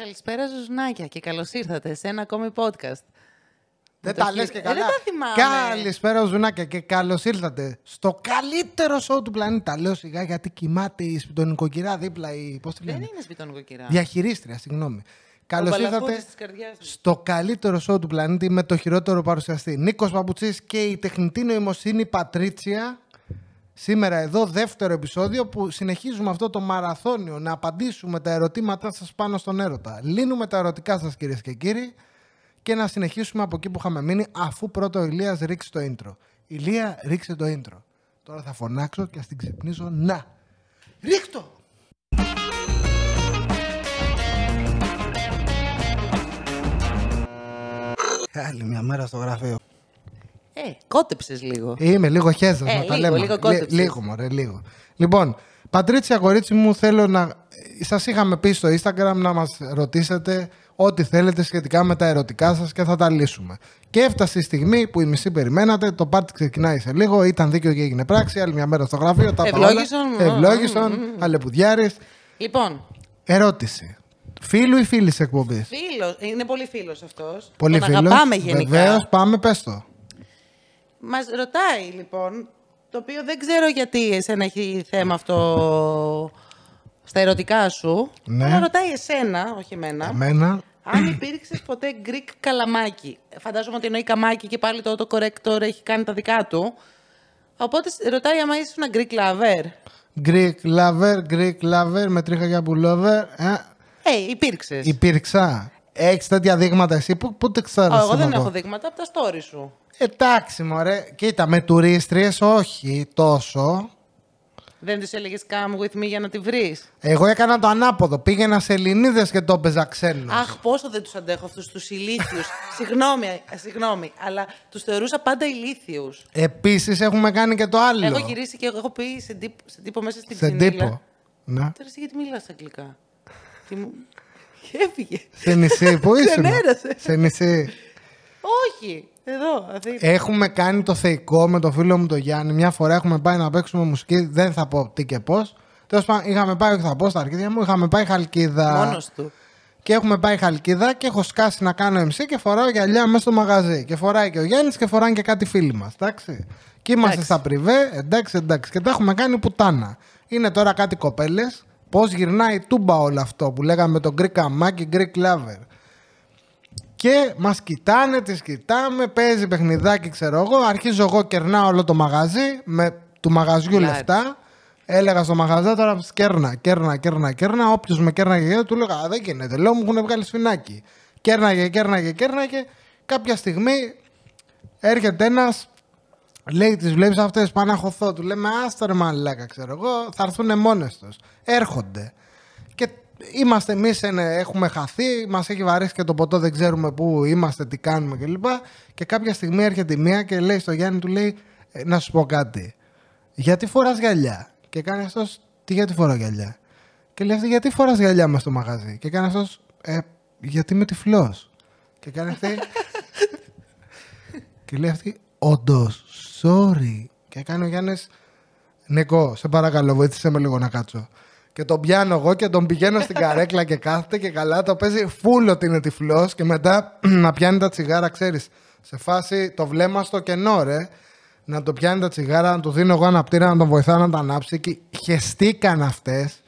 Καλησπέρα Ζουζουνάκια και καλώς ήρθατε σε ένα ακόμη podcast. Δεν το τα λες χει- και Ε, καλά. δεν τα θυμάμαι. Καλησπέρα, Ζουζουνάκια, και καλώς ήρθατε στο καλύτερο σοου του πλανήτη. Τα λέω σιγά γιατί κοιμάται η σπιτονικοκυρά δίπλα. Η, πώς τη Δεν λένε. είναι σπιτονικοκυρά. Διαχειρίστρια, συγγνώμη. Καλώς μπαλαφούτης ήρθατε της καρδιάς μου. στο καλύτερο σοου του πλανήτη με το χειρότερο παρουσιαστή. Νίκος Παπουτσής και η τεχνητή νοημοσύνη Πατρίτσια. Σήμερα εδώ δεύτερο επεισόδιο που συνεχίζουμε αυτό το μαραθώνιο να απαντήσουμε τα ερωτήματά σας πάνω στον έρωτα. Λύνουμε τα ερωτικά σας κυρίες και κύριοι και να συνεχίσουμε από εκεί που είχαμε μείνει αφού πρώτο ο Ηλίας ρίξει το intro. Ηλία ρίξε το intro. Τώρα θα φωνάξω και ας την ξυπνήσω να. Ρίχτω! Άλλη μια μέρα στο γραφείο. Ε, κότεψες λίγο. Είμαι λίγο χέζα, Ε, να τα λίγο, λέμε. λίγο Λι- κόντεψες. λίγο, μωρέ, λίγο. Λοιπόν, Πατρίτσια, κορίτσι μου, θέλω να... Σας είχαμε πει στο Instagram να μας ρωτήσετε ό,τι θέλετε σχετικά με τα ερωτικά σας και θα τα λύσουμε. Και έφτασε η στιγμή που η μισή περιμένατε, το πάρτι ξεκινάει σε λίγο, ήταν δίκαιο και έγινε πράξη, άλλη μια μέρα στο γραφείο, τα είπα όλα. Ευλόγησον. Ευλόγησον, αλεπουδιάρης. Λοιπόν, Ερώτηση. Φίλου ή φίλης εκπομπής; φίλος, είναι πολύ φίλος αυτός. Πολύ Τον φίλος. αγαπάμε γενικά. Βεβαίως, πάμε, πες το. Μας ρωτάει λοιπόν, το οποίο δεν ξέρω γιατί εσένα έχει θέμα αυτό στα ερωτικά σου. Ναι. Αλλά ρωτάει εσένα, όχι εμένα. Εμένα. Αν υπήρξες ποτέ Greek καλαμάκι. Φαντάζομαι ότι εννοεί καμάκι και πάλι το autocorrector έχει κάνει τα δικά του. Οπότε σ- ρωτάει άμα είσαι ένα Greek lover. Greek lover, Greek lover, με τρίχα για pullover. Ε, Ε, υπήρξες. Υπήρξα. Έχεις τέτοια δείγματα εσύ; Πού, πού τα ξέρεις Εγώ δεν εγώ; έχω δείγματα από τα story σου. Εντάξει, μωρέ. Κοίτα, με τουρίστριες όχι τόσο. Δεν τη έλεγες come with me για να τη βρεις; Εγώ έκανα το ανάποδο. Πήγαινα σε Ελληνίδες και το έπαιζα ξένος. Αχ, πόσο δεν τους αντέχω αυτούς τους ηλίθιους. συγγνώμη, ε, συγγνώμη, αλλά τους θεωρούσα πάντα ηλίθιους. Επίσης έχουμε κάνει και το άλλο. Έχω γυρίσει και έχω πει σε τύπο, σε τύπο μέσα στην σε ξυνήλα. τύπο. Ναι. Τώρα εσύ γιατί μιλάς αγγλικά; Τι μου... Και έφυγε. Σε νησί, πού ήσουν; Ξενέρασε. σε νησί. Όχι, εδώ, Αθήνα. Έχουμε κάνει το θεϊκό με το φίλο μου τον Γιάννη. Μια φορά έχουμε πάει να παίξουμε μουσική. Δεν θα πω τι και πώς. Τέλος πάντων, είχαμε πάει, όχι θα πω στα αρχίδια μου, είχαμε πάει χαλκίδα. Μόνος του. Και έχουμε πάει χαλκίδα και έχω σκάσει να κάνω MC και φοράω γυαλιά μέσα στο μαγαζί. Και φοράει και ο Γιάννης και φοράνε και κάτι φίλοι μας. Εντάξει. Και είμαστε Εντάξει. στα πριβέ, εντάξει, εντάξει. Και τα έχουμε κάνει πουτάνα. Είναι τώρα κάτι κοπέλες. Πώς γυρνάει τούμπα όλο αυτό που λέγαμε το Greek αμάκι, Greek lover. Και μας κοιτάνε, τις κοιτάμε, παίζει παιχνιδάκι, ξέρω εγώ. Αρχίζω εγώ, κερνάω όλο το μαγαζί με του μαγαζιού Λάρι. λεφτά. Έλεγα στο μαγαζί τώρα κέρνα, κέρνα, κέρνα, κέρνα. Όποιος με κέρναγε, του έλεγα «Α, Δεν γίνεται. Λέω μου έχουν βγάλει σφινάκι. Κέρναγε, κέρναγε, κέρναγε. Κάποια στιγμή έρχεται ένας, λέει: Τις βλέπεις αυτές, πάνε να χωθώ. Του λέμε Άστα ρε μαλάκα, ξέρω εγώ, θα έρθουν μόνες τους. Έρχονται. Και είμαστε εμείς, έχουμε χαθεί, μας έχει βαρέσει και το ποτό, δεν ξέρουμε πού είμαστε, τι κάνουμε κλπ. Και κάποια στιγμή έρχεται η μία και λέει στο Γιάννη, του λέει: «Ε, Να σου πω κάτι. Γιατί φοράς γυαλιά; Και κάνει αυτός, Τι γιατί φορά γυαλιά; Και λέει αυτή, Γιατί φοράς γυαλιά μες στο μαγαζί; Και κάνει αυτός, ε, Γιατί είμαι τυφλός; Και κάνει αυτή. και λέει αυτή, Όντως, sorry. Και κάνει ο Γιάννης, Νικό, σε παρακαλώ, βοήθησε με λίγο να κάτσω. Και τον πιάνω εγώ και τον πηγαίνω στην καρέκλα και κάθεται και καλά το παίζει φούλο ότι είναι τυφλός και μετά να πιάνει τα τσιγάρα, ξέρεις. Σε φάση το βλέμμα στο κενό, ρε. Να το πιάνει τα τσιγάρα, να του δίνω εγώ αναπτήρα να τον βοηθάω να τα ανάψει. Και χεστήκαν αυτές.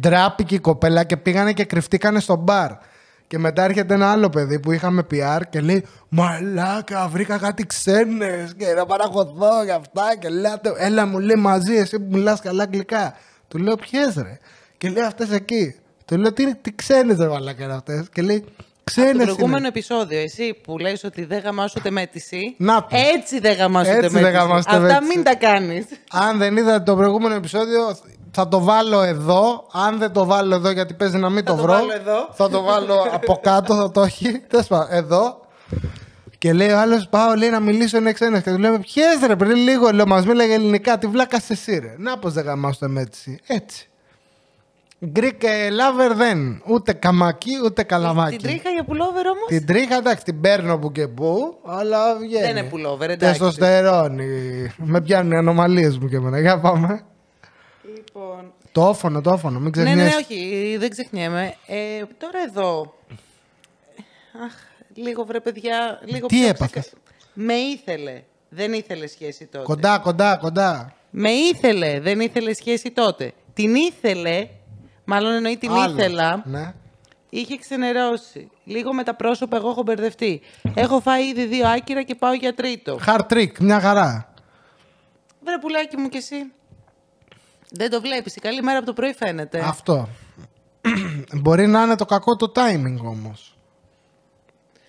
Ντράπηκε η κοπέλα και πήγανε και κρυφτήκανε στο μπαρ. Και μετά έρχεται ένα άλλο παιδί που είχαμε PR και λέει Μαλάκα, βρήκα κάτι ξένες και να παραχωθώ για αυτά. Και λέει, «Άντε, Έλα, μου λέει μαζί, εσύ που μιλάς καλά αγγλικά. Του λέω, Ποιες ρε. Και λέει αυτές εκεί. Του λέω, Τι, τι ξένες ρε μαλάκα είναι αυτές. Και λέει, Στο Ξένε προηγούμενο επεισόδιο, εσύ που λες ότι δεν γαμάς ούτε με αίτηση. Να το. Έτσι δεν γαμάς ούτε Έτσι με δεν αίτηση. γαμάς ούτε με Αυτά αίτηση. μην τα κάνεις. Αν δεν είδατε το προηγούμενο επεισόδιο, θα το βάλω εδώ. Αν δεν το βάλω εδώ, γιατί παίζει να μην Θα το το βρω. βάλω εδώ. Θα το βάλω από κάτω, θα το έχει. Τέλος πάντων, εδώ. Και λέει ο άλλος: Πάω λέει, να μιλήσω είναι ξένε. Και του λέμε: Ποιες ρε, πριν λίγο λέω, μας μίλαγε ελληνικά. Τι βλάκα εσύ, ρε. Να πώς δεν γαμάω το έτσι. Έτσι. Greek ε, lover δεν. Ούτε καμάκι, ούτε καλαμάκι. Την τρίχα για πουλόβερ όμως; Την τρίχα, εντάξει, την παίρνω που και που, αλλά βγαίνει. Δεν είναι pullover, εντάξει. Τεστοστερόνι. Με πιάνουν οι ανομαλίες μου και εμένα. Για πάμε. Λοιπόν, Το όφωνο, το όφωνο, μην Ναι, ξεχνιέσαι. ναι, ναι, όχι, δεν ξεχνιέμαι. Ε, τώρα εδώ. Αχ, λίγο βρε παιδιά. Λίγο Τι πιο έπαθες; ξεκα- Με ήθελε. Δεν ήθελε σχέση τότε. Κοντά, κοντά, κοντά. Με ήθελε. Δεν ήθελε σχέση τότε. Την ήθελε. Μάλλον εννοεί την Άλλο. ήθελα. Ναι. Είχε ξενερώσει. Λίγο με τα πρόσωπα εγώ έχω μπερδευτεί. Έχω φάει ήδη δύο άκυρα και πάω για τρίτο. Hard trick, μια χαρά. Βρε πουλάκι μου κι εσύ. Δεν το βλέπεις. Η καλή μέρα από το πρωί φαίνεται. Αυτό. Μπορεί να είναι το κακό το timing όμως.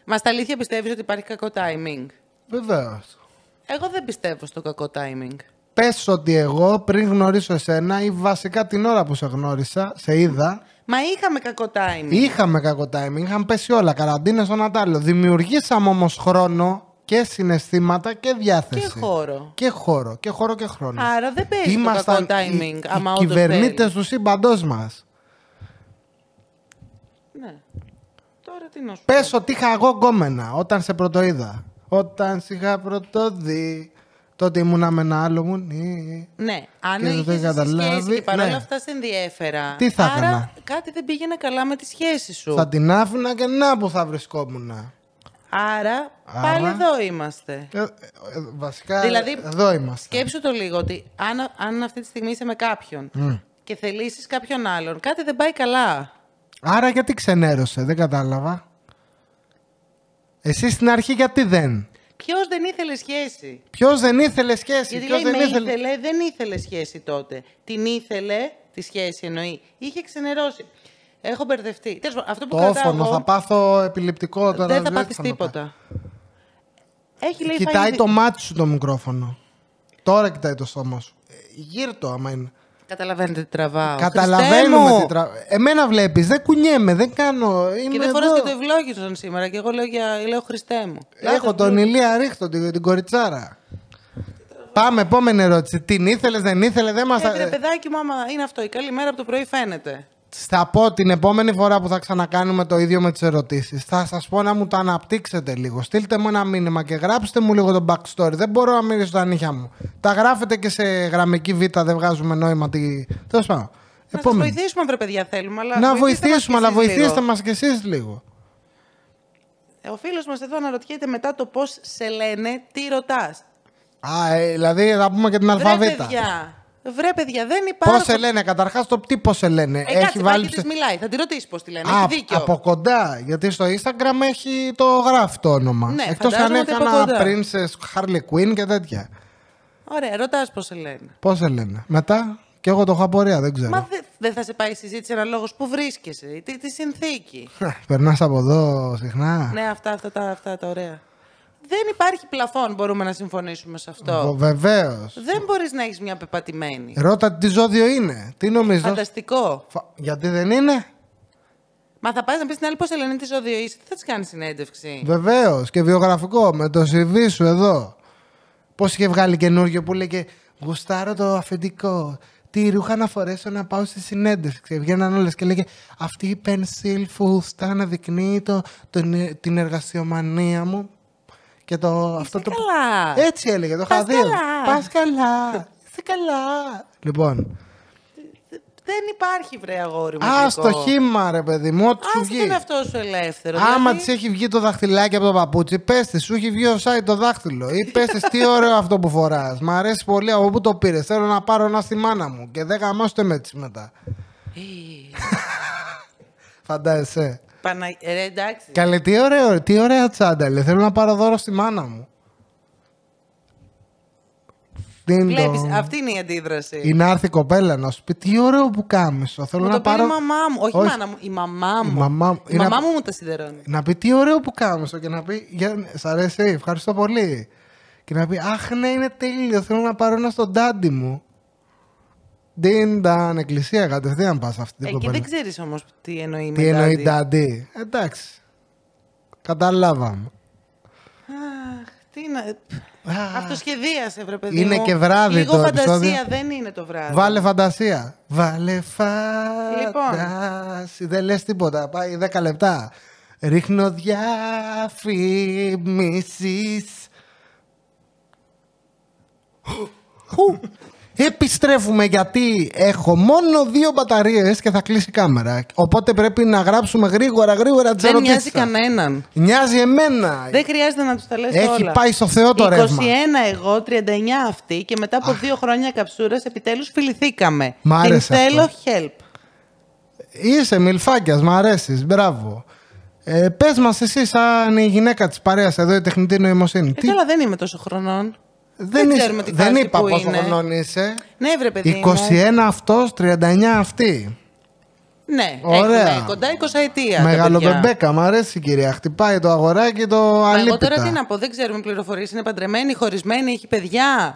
Μας στα αλήθεια πιστεύεις ότι υπάρχει κακό timing; Βεβαίως. Εγώ δεν πιστεύω στο κακό timing. Πες ότι εγώ πριν γνωρίσω εσένα ή βασικά την ώρα που σε γνώρισα, σε είδα, Μα είχαμε κακό timing. είχαμε κακό timing, είχαν πέσει όλα, καραντίνες στον Ατάλιο. Δημιουργήσαμε όμως χρόνο και συναισθήματα και διάθεση. Και χώρο. Και χώρο, και χώρο και χρόνο. Άρα δεν παίζει το Ήμασταν κακό οι, timing. οι άμα όντως κυβερνήτες θέλεις. του σύμπαντός μας. Ναι. Τώρα τι να σου Πες ότι είχα εγώ γκόμενα όταν σε πρωτοείδα. Όταν σε είχα πρωτοδεί, τότε ήμουνα με ένα άλλο μουνί. Ναι, αν Και δεν το είχες είχα καταλάβει, σχέση και παρόλα ναι. αυτά σε ενδιέφερα. Τι θα άρα έκανα; κάτι δεν πήγαινε καλά με τη σχέση σου. Θα την άφηνα και να που θα βρισκόμουν. Άρα, Άρα- πάλι εδώ είμαστε. Ε, ε, ε, βασικά Δηλαδή, εδώ είμαστε. Σκέψου το λίγο ότι αν, αν αυτή τη στιγμή είσαι με κάποιον Μμ. και θελήσεις κάποιον άλλον, κάτι δεν πάει καλά. Άρα γιατί ξενέρωσε, δεν κατάλαβα. Εσύ στην αρχή γιατί δεν; Ποιος δεν ήθελε σχέση; Ποιος δεν ήθελε σχέση, Γιατί ποιος λέει δεν με ήθελε. ήθελε, δεν ήθελε σχέση τότε. Την ήθελε, τη σχέση εννοεί. Είχε ξενερώσει. Έχω μπερδευτεί. Τέλος πάντων, αυτό που Το κρατάω όφωνο, εγώ, θα πάθω επιληπτικό τώρα. δεν θα ξέρω πάθεις τι να πάω. τίποτα. Έχει λέει Κοιτάει φάει- το μάτι σου το μικρόφωνο. Τώρα κοιτάει το στόμα σου. Ε, Γύρω το άμα είναι. Καταλαβαίνετε τι τραβάω. Χριστέ Καταλαβαίνουμε μου! τι τρα... Εμένα βλέπεις, δεν κουνιέμαι, δεν κάνω. Είμαι Και δεν εδώ. φοράς και το ευλόγησον σήμερα και εγώ λέω, για... λέω Χριστέ μου. Έχω τον Ηλία Ρίχτο, την, την κοριτσάρα. Πάμε, επόμενη ερώτηση. Την ήθελες, δεν ήθελες, δεν μας. Ε, ρε παιδάκι μου, άμα είναι αυτό. Η καλή μέρα από το πρωί φαίνεται. Θα πω την επόμενη φορά που θα ξανακάνουμε το ίδιο με τις ερωτήσεις. Θα σας πω να μου το αναπτύξετε λίγο. Στείλτε μου ένα μήνυμα και γράψτε μου λίγο το backstory. Δεν μπορώ να μυρίσω τα νύχια μου. Τα γράφετε και σε γραμμική β, δεν βγάζουμε νόημα. Τι... Τέλος πάντων. Να σας βοηθήσουμε, βρε παιδιά, θέλουμε. Αλλά Να βοηθήστε μας βοηθήσουμε, κι αλλά εσείς βοηθήστε λίγο. μας κι εσείς λίγο. Ε, Ο φίλος μας εδώ αναρωτιέται μετά το πώς σε λένε, τι ρωτάς. Α, ε, δηλαδή θα πούμε και την Βρε αλφαβήτα. παιδιά, βρε παιδιά, δεν υπάρχουν... Πώς σε λένε, καταρχάς το τι πώς σε λένε. Ε, κάτσε, πάει και της μιλάει. Θα τη ρωτήσεις πώς τη λένε. Α, Έχει δίκιο. από κοντά. Γιατί στο Instagram έχει το γράφει το όνομα. Ναι, Εκτός αν φαντάζομαι ότι από έκανα κοντά. Princess Harley Quinn και τέτοια. Ωραία, ρωτάς πώς σε λένε. Πώς σε λένε. Μετά και εγώ το έχω απορία, δεν ξέρω. Μα δεν δεν θα σε πάει η συζήτηση ένα λόγος που βρίσκεσαι, τι, τι συνθήκη. Περνάς από εδώ συχνά. ναι, αυτά, αυτά, τα, αυτά τα ωραία. Δεν υπάρχει πλαφόν, μπορούμε να συμφωνήσουμε σε αυτό. Βεβαίως. Δεν μπορείς να έχεις μια πεπατημένη. Ρώτα τι ζώδιο είναι. Τι νομίζω; Φανταστικό. Φα- Γιατί δεν είναι; Μα θα πας να πεις στην άλλη πώς σε λένε τι ζώδιο είσαι, τι θα της κάνεις συνέντευξη. Βεβαίως. Και βιογραφικό με το CV σου εδώ. Πώς είχε βγάλει καινούργιο που λέγε Γουστάρω το αφεντικό. Τι ρούχα να φορέσω να πάω στη συνέντευξη. Και Βγαίναν όλες και λέγε Αυτή η pencil φούστα αναδεικνύει το, τον- την εργασιομανία μου. Και το, αυτό το. καλά. Έτσι έλεγε, το Πας είχα δει. καλά. Πας καλά. Είσαι καλά. Λοιπόν. Δεν υπάρχει βρε αγόρι μου. Α γλυκό. το χήμα, ρε παιδί μου, ό,τι σου Άσε βγει. τον εαυτό σου ελεύθερο. Άμα δηλαδή, της έχει βγει το δαχτυλάκι από το παπούτσι, πες της, σου έχει βγει ο site το δάχτυλο. Ή πες της, τι ωραίο αυτό που φοράς. Μ' αρέσει πολύ, από πού το πήρες. Θέλω να πάρω ένα στη μάνα μου. Και δεν γαμάστε με τη μετά. Ε, Φαντάζεσαι. Πανα... ε, ρε, εντάξει. Καλέ, τι, ωραίο, τι ωραία τσάντα, λέει. Θέλω να πάρω δώρο στη μάνα μου. Ding Βλέπεις, dong. αυτή είναι η αντίδραση. Ή να έρθει η κοπέλα να σου πει τι ωραίο που κάμισο. Θέλω Μου να το πήρε πάρω. η μαμά μου. Όχι, η μάνα μου. Η μαμά μου. Η μαμά μου. Η Είναι μαμά απ- μου μου τα σιδερώνει. Να πει τι ωραίο που κάμισο και να πει «Για- Σ' αρέσει, ευχαριστώ πολύ. Και να πει Αχ, ναι, είναι τέλειο. Θέλω να πάρω ένα στον τάντι μου. Ντίνταν, εκκλησία κατευθείαν πας αυτή την Εκεί κοπέλα. δεν ξέρεις όμως τι εννοεί Τι με εννοεί daddy. τάντι. Εντάξει. Καταλάβαμε. Αχ, τι να... Α, Αυτοσχεδίασε, βρε παιδί Είναι μου. και βράδυ Λίγο το φαντασία επεισόδιο. δεν είναι το βράδυ. Βάλε φαντασία. Βάλε Λοιπόν. φαντασία. Δεν λες τίποτα. Πάει 10 λεπτά. Ρίχνω διαφημίσεις. Επιστρέφουμε γιατί έχω μόνο δύο μπαταρίες και θα κλείσει η κάμερα. Οπότε πρέπει να γράψουμε γρήγορα, γρήγορα τι Δεν ερωτήσει. νοιάζει κανέναν. Νοιάζει εμένα. Δεν χρειάζεται να τους τα λες Έχει όλα. πάει στο Θεό το 21 ρεύμα. εγώ, 39 αυτή και μετά από δύο χρόνια καψούρας επιτέλους φιληθήκαμε. Μ' άρεσε Την θέλω αυτό. help. Είσαι μιλφάκιας, μ' αρέσεις. Μπράβο. Ε, Πες μας, εσύ, σαν η γυναίκα της παρέας εδώ, η τεχνητή νοημοσύνη. Ε, καλά, δεν είμαι τόσο χρονών. Δεν, είσαι- ξέρουμε τι δεν φάση είπα που πόσο είναι. χρονών είσαι. Ναι, βρε παιδί 21 μου. αυτός, 39 αυτή. Ναι, Ωραία. έχουμε κοντά 20 ετία. τα παιδιά. Μεγαλομπεμπέκα, μ' αρέσει η κυρία. Χτυπάει το αγοράκι το Μα εγώ αλίπητα. τώρα τι να πω, δεν ξέρουμε πληροφορίες. Είναι παντρεμένη, χωρισμένη, έχει παιδιά.